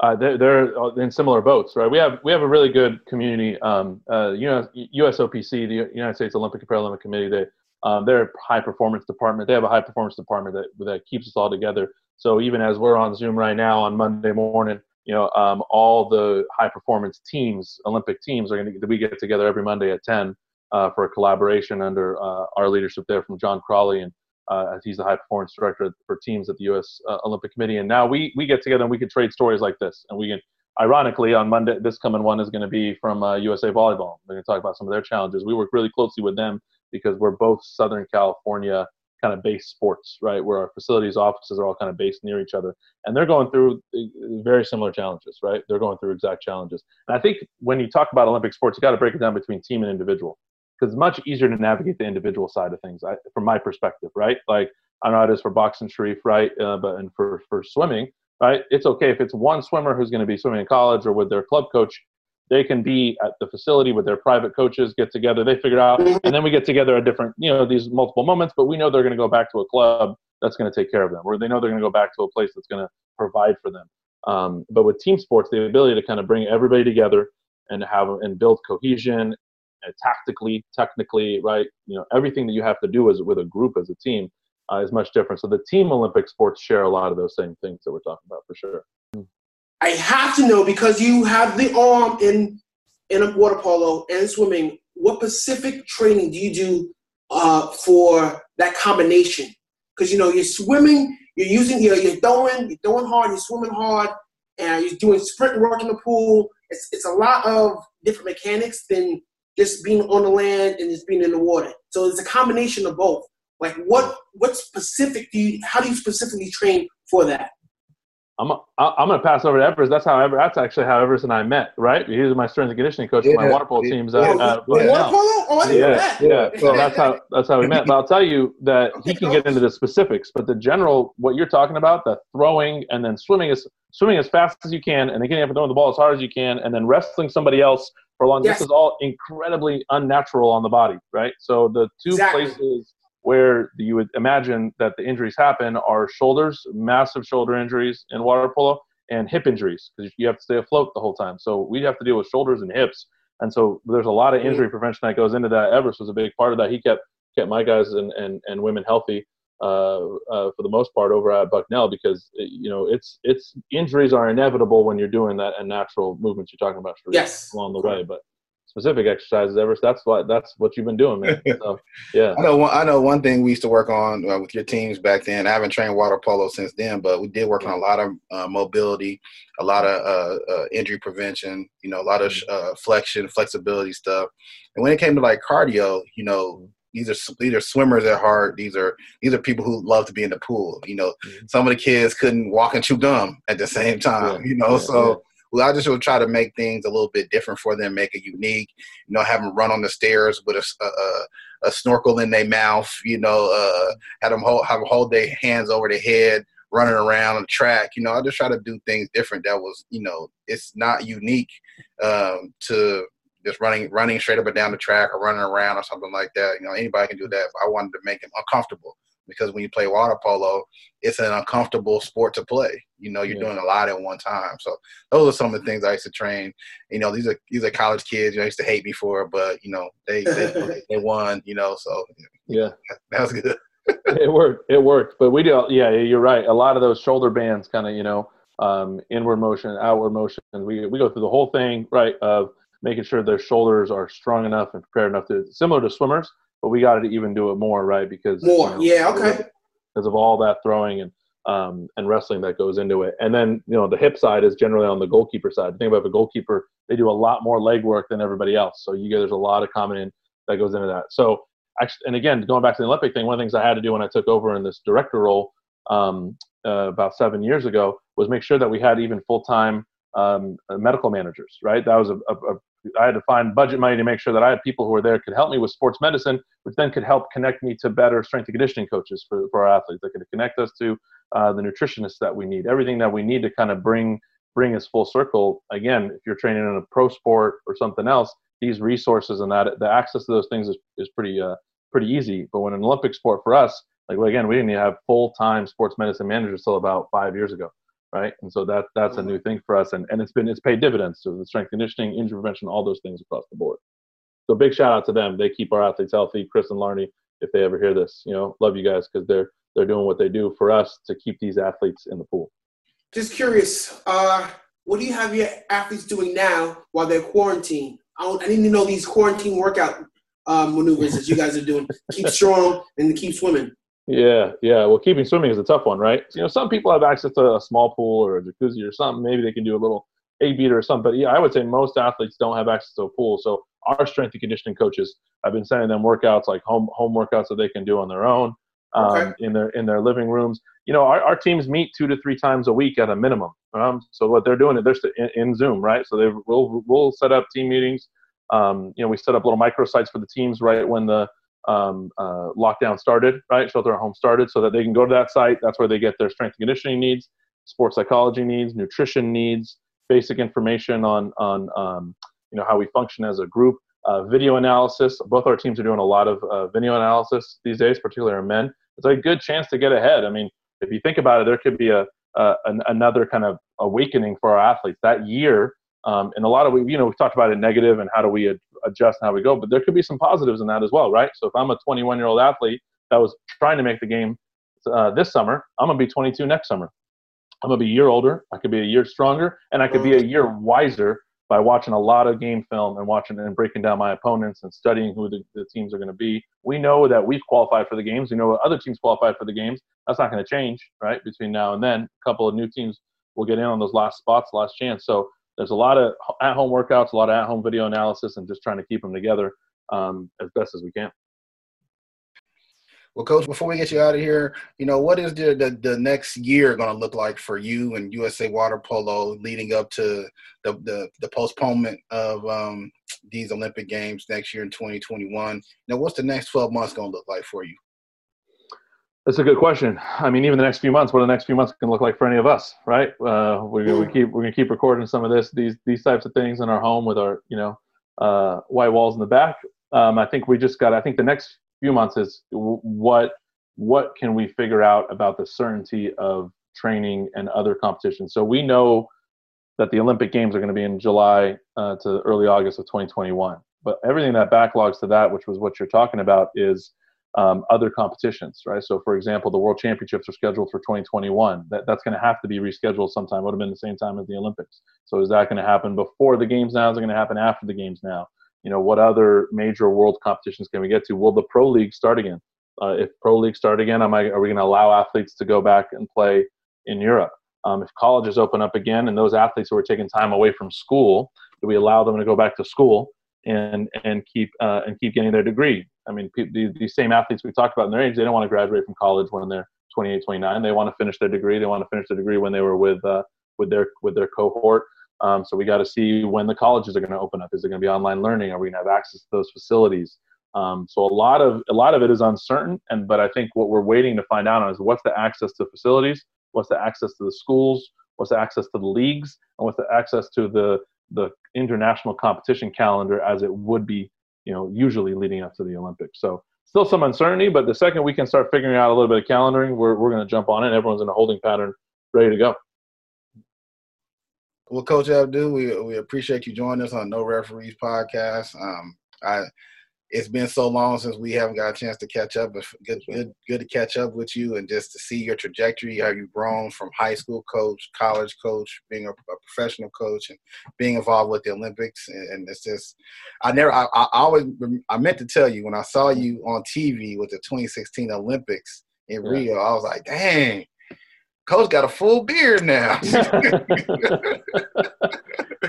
Speaker 2: Uh, they're, they're in similar boats, right? We have we have a really good community. Um, uh, you know, USOPC, the United States Olympic and Paralympic Committee, they um, they're a high performance department. They have a high performance department that that keeps us all together. So even as we're on Zoom right now on Monday morning, you know, um, all the high performance teams, Olympic teams, are going to we get together every Monday at 10 uh, for a collaboration under uh, our leadership there from John Crawley and uh, he's the high performance director for teams at the U.S. Uh, Olympic Committee. And now we we get together and we can trade stories like this, and we can. Ironically, on Monday, this coming one is going to be from USA uh, Volleyball. They're going to talk about some of their challenges. We work really closely with them because we're both Southern California kind of based sports, right? Where our facilities, offices are all kind of based near each other, and they're going through uh, very similar challenges, right? They're going through exact challenges. And I think when you talk about Olympic sports, you got to break it down between team and individual, because it's much easier to navigate the individual side of things, I, from my perspective, right? Like I know it is for boxing, Sharif, right? Uh, but and for for swimming, right? It's okay if it's one swimmer who's going to be swimming in college or with their club coach they can be at the facility with their private coaches, get together, they figure it out, mm-hmm. and then we get together at different, you know, these multiple moments. But we know they're going to go back to a club that's going to take care of them, or they know they're going to go back to a place that's going to provide for them. Um, but with team sports, the ability to kind of bring everybody together and have and build cohesion, and tactically, technically, right? You know, everything that you have to do as with a group as a team uh, is much different. So the team Olympic sports share a lot of those same things that we're talking about for sure.
Speaker 3: I have to know because you have the arm in in water polo and swimming. What specific training do you do uh, for that combination? Because you know you're swimming, you're using you're, you're throwing, you're throwing hard, you're swimming hard, and you're doing sprint work in the pool. It's it's a lot of different mechanics than just being on the land and just being in the water. So it's a combination of both. Like what what specific do you how do you specifically train for that?
Speaker 2: I'm a, I'm gonna pass over to Everest. That's how Ever, that's actually how Everest and I met, right? He was my strength and conditioning coach yeah, for my water polo teams.
Speaker 3: Yeah, uh, water polo? Oh, I
Speaker 2: yeah, yeah. So that's how that's how we met. But I'll tell you that he can get into the specifics. But the general, what you're talking about, the throwing and then swimming is swimming as fast as you can, and then getting up and throwing the ball as hard as you can, and then wrestling somebody else for a long. Yes. This is all incredibly unnatural on the body, right? So the two exactly. places where you would imagine that the injuries happen are shoulders, massive shoulder injuries in water polo, and hip injuries because you have to stay afloat the whole time. So we have to deal with shoulders and hips, and so there's a lot of injury prevention that goes into that. Everest was a big part of that. He kept kept my guys and and, and women healthy uh, uh, for the most part over at Bucknell because you know it's it's injuries are inevitable when you're doing that and natural movements you're talking about
Speaker 3: yes.
Speaker 2: along the way, but specific exercises ever. So that's what that's what you've been doing, man. So, yeah.
Speaker 1: I know. One, I know one thing we used to work on uh, with your teams back then. I haven't trained water polo since then, but we did work on a lot of uh, mobility, a lot of uh, uh injury prevention. You know, a lot of mm-hmm. uh, flexion, flexibility stuff. And when it came to like cardio, you know. These are these are swimmers at heart. These are these are people who love to be in the pool. You know, mm-hmm. some of the kids couldn't walk and chew gum at the same time. Yeah. You know, yeah, so well, I just would try to make things a little bit different for them, make it unique. You know, have them run on the stairs with a, a, a snorkel in their mouth. You know, uh, have them hold have them hold their hands over their head, running around on the track. You know, I just try to do things different. That was, you know, it's not unique um, to just running running straight up and down the track or running around or something like that. You know, anybody can do that. But I wanted to make them uncomfortable because when you play water polo, it's an uncomfortable sport to play. You know, you're yeah. doing a lot at one time. So those are some of the things I used to train. You know, these are these are college kids. You know, I used to hate me for, but you know, they they, they won. You know, so
Speaker 2: yeah,
Speaker 1: that was good.
Speaker 2: it worked. It worked. But we do. Yeah, you're right. A lot of those shoulder bands, kind of, you know, um, inward motion, outward motion. We we go through the whole thing, right? Of making sure their shoulders are strong enough and prepared enough to similar to swimmers but we got to even do it more, right? Because
Speaker 3: more, you know, yeah, okay.
Speaker 2: Because of all that throwing and um, and wrestling that goes into it, and then you know the hip side is generally on the goalkeeper side. Think about the goalkeeper; they do a lot more leg work than everybody else. So you get there's a lot of common in that goes into that. So actually, and again, going back to the Olympic thing, one of the things I had to do when I took over in this director role um, uh, about seven years ago was make sure that we had even full time um, medical managers. Right, that was a, a, a I had to find budget money to make sure that I had people who were there could help me with sports medicine, which then could help connect me to better strength and conditioning coaches for, for our athletes. That could connect us to uh, the nutritionists that we need, everything that we need to kind of bring bring us full circle. Again, if you're training in a pro sport or something else, these resources and that the access to those things is, is pretty uh, pretty easy. But when an Olympic sport for us, like well, again, we didn't have full time sports medicine managers until about five years ago right? And so that that's a mm-hmm. new thing for us, and, and it's been it's paid dividends to the strength conditioning, injury prevention, all those things across the board. So big shout out to them. They keep our athletes healthy. Chris and Larney, if they ever hear this, you know, love you guys because they're they're doing what they do for us to keep these athletes in the pool.
Speaker 3: Just curious, uh, what do you have your athletes doing now while they're quarantined? I, I didn't know these quarantine workout um, maneuvers that you guys are doing. keep strong and keep swimming.
Speaker 2: Yeah, yeah. Well, keeping swimming is a tough one, right? You know, some people have access to a small pool or a jacuzzi or something. Maybe they can do a little egg beater or something. But yeah, I would say most athletes don't have access to a pool. So our strength and conditioning coaches, I've been sending them workouts like home home workouts that they can do on their own um, okay. in their in their living rooms. You know, our, our teams meet two to three times a week at a minimum. Um, so what they're doing is they're in, in Zoom, right? So they will we'll set up team meetings. Um, you know, we set up little microsites for the teams right when the um, uh, lockdown started, right? Shelter at home started, so that they can go to that site. That's where they get their strength and conditioning needs, sports psychology needs, nutrition needs, basic information on on um, you know how we function as a group. Uh, video analysis. Both our teams are doing a lot of uh, video analysis these days, particularly men. It's a good chance to get ahead. I mean, if you think about it, there could be a, a an, another kind of awakening for our athletes that year. Um, and a lot of we, you know, we've talked about it negative and how do we adjust and how we go. But there could be some positives in that as well, right? So if I'm a 21 year old athlete that was trying to make the game uh, this summer, I'm gonna be 22 next summer. I'm gonna be a year older. I could be a year stronger, and I could be a year wiser by watching a lot of game film and watching and breaking down my opponents and studying who the, the teams are going to be. We know that we've qualified for the games. We know other teams qualified for the games. That's not going to change, right? Between now and then, a couple of new teams will get in on those last spots, last chance. So there's a lot of at-home workouts, a lot of at-home video analysis, and just trying to keep them together um, as best as we can.
Speaker 1: Well, coach, before we get you out of here, you know, what is the the, the next year going to look like for you and USA Water Polo leading up to the the, the postponement of um, these Olympic Games next year in 2021? Now, what's the next 12 months going to look like for you?
Speaker 2: That's a good question. I mean, even the next few months, what are the next few months going to look like for any of us, right? Uh, we, we keep we're going to keep recording some of this, these these types of things in our home with our you know uh, white walls in the back. Um, I think we just got. I think the next few months is what what can we figure out about the certainty of training and other competitions. So we know that the Olympic Games are going to be in July uh, to early August of 2021. But everything that backlogs to that, which was what you're talking about, is um, other competitions, right? So, for example, the World Championships are scheduled for 2021. That, that's going to have to be rescheduled sometime. It would have been the same time as the Olympics. So, is that going to happen before the games now? Is it going to happen after the games now? You know, what other major world competitions can we get to? Will the pro league start again? Uh, if pro league start again, am I, are we going to allow athletes to go back and play in Europe? Um, if colleges open up again and those athletes who are taking time away from school, do we allow them to go back to school and and keep uh, and keep getting their degree? I mean, these, these same athletes we talked about in their age, they don't want to graduate from college when they're 28, 29. They want to finish their degree. They want to finish their degree when they were with uh, with their with their cohort. Um, so we got to see when the colleges are going to open up. Is it going to be online learning? Are we going to have access to those facilities? Um, so a lot of a lot of it is uncertain, and but I think what we're waiting to find out on is what's the access to facilities, what's the access to the schools, what's the access to the leagues, and what's the access to the the international competition calendar as it would be, you know, usually leading up to the Olympics. So still some uncertainty, but the second we can start figuring out a little bit of calendaring, we're we're going to jump on it. Everyone's in a holding pattern, ready to go.
Speaker 1: Well, Coach Abdou, we we appreciate you joining us on No Referees podcast. Um, I it's been so long since we haven't got a chance to catch up. But good, good, good to catch up with you and just to see your trajectory, how you've grown from high school coach, college coach, being a, a professional coach, and being involved with the Olympics. And, and it's just, I never, I, I, always, I meant to tell you when I saw you on TV with the 2016 Olympics in. Rio, I was like, dang, Coach got a full beard now.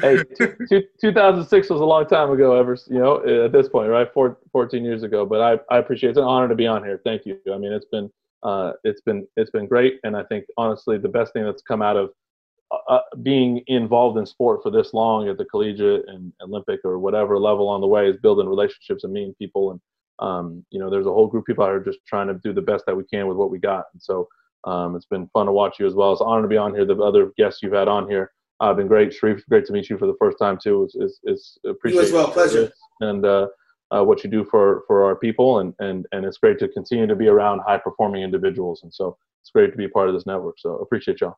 Speaker 2: hey, two, two, 2006 was a long time ago. Ever, you know, at this point, right? Four, 14 years ago. But I, I appreciate it. it's an honor to be on here. Thank you. I mean, it's been, uh, it's been, it's been great. And I think honestly, the best thing that's come out of uh, uh, being involved in sport for this long at the collegiate and Olympic or whatever level on the way is building relationships and meeting people. And um, you know, there's a whole group of people here just trying to do the best that we can with what we got. And so um, it's been fun to watch you as well. It's an honor to be on here. The other guests you've had on here have uh, been great. Sharif, great to meet you for the first time too. It's, it's, it's appreciate
Speaker 3: you as well. Pleasure.
Speaker 2: And uh, uh, what you do for for our people, and and and it's great to continue to be around high performing individuals. And so it's great to be part of this network. So appreciate y'all.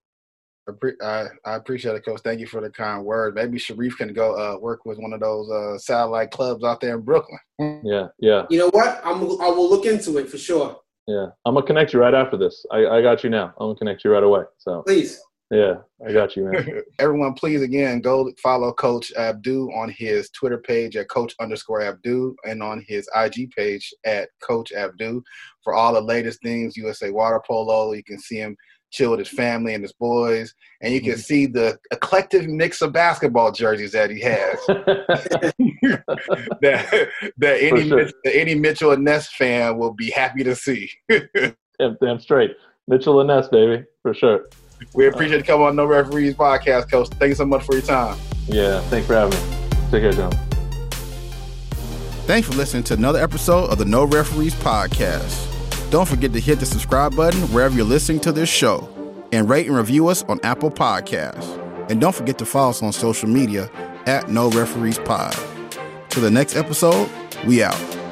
Speaker 1: I, I appreciate it, Coach. Thank you for the kind word. Maybe Sharif can go uh, work with one of those uh, satellite clubs out there in Brooklyn.
Speaker 2: Yeah, yeah.
Speaker 3: You know what? I'm, I will look into it for sure.
Speaker 2: Yeah, I'm gonna connect you right after this. I, I got you now. I'm gonna connect you right away. So
Speaker 3: please.
Speaker 2: Yeah, I got you, man.
Speaker 1: Everyone, please again go follow Coach Abdou on his Twitter page at Coach underscore Abdou and on his IG page at Coach Abdou for all the latest things USA Water Polo. You can see him chill with his family and his boys, and you can mm-hmm. see the eclectic mix of basketball jerseys that he has. that that any sure. any Mitchell and Ness fan will be happy to see.
Speaker 2: damn, damn straight, Mitchell and Ness, baby, for sure.
Speaker 1: We appreciate you coming on No Referees podcast, Coach. Thank you so much for your time.
Speaker 2: Yeah, thanks for having me. Take care, John.
Speaker 1: Thanks for listening to another episode of the No Referees podcast. Don't forget to hit the subscribe button wherever you're listening to this show and rate and review us on Apple Podcasts. And don't forget to follow us on social media at No Referees Pod. Till the next episode, we out.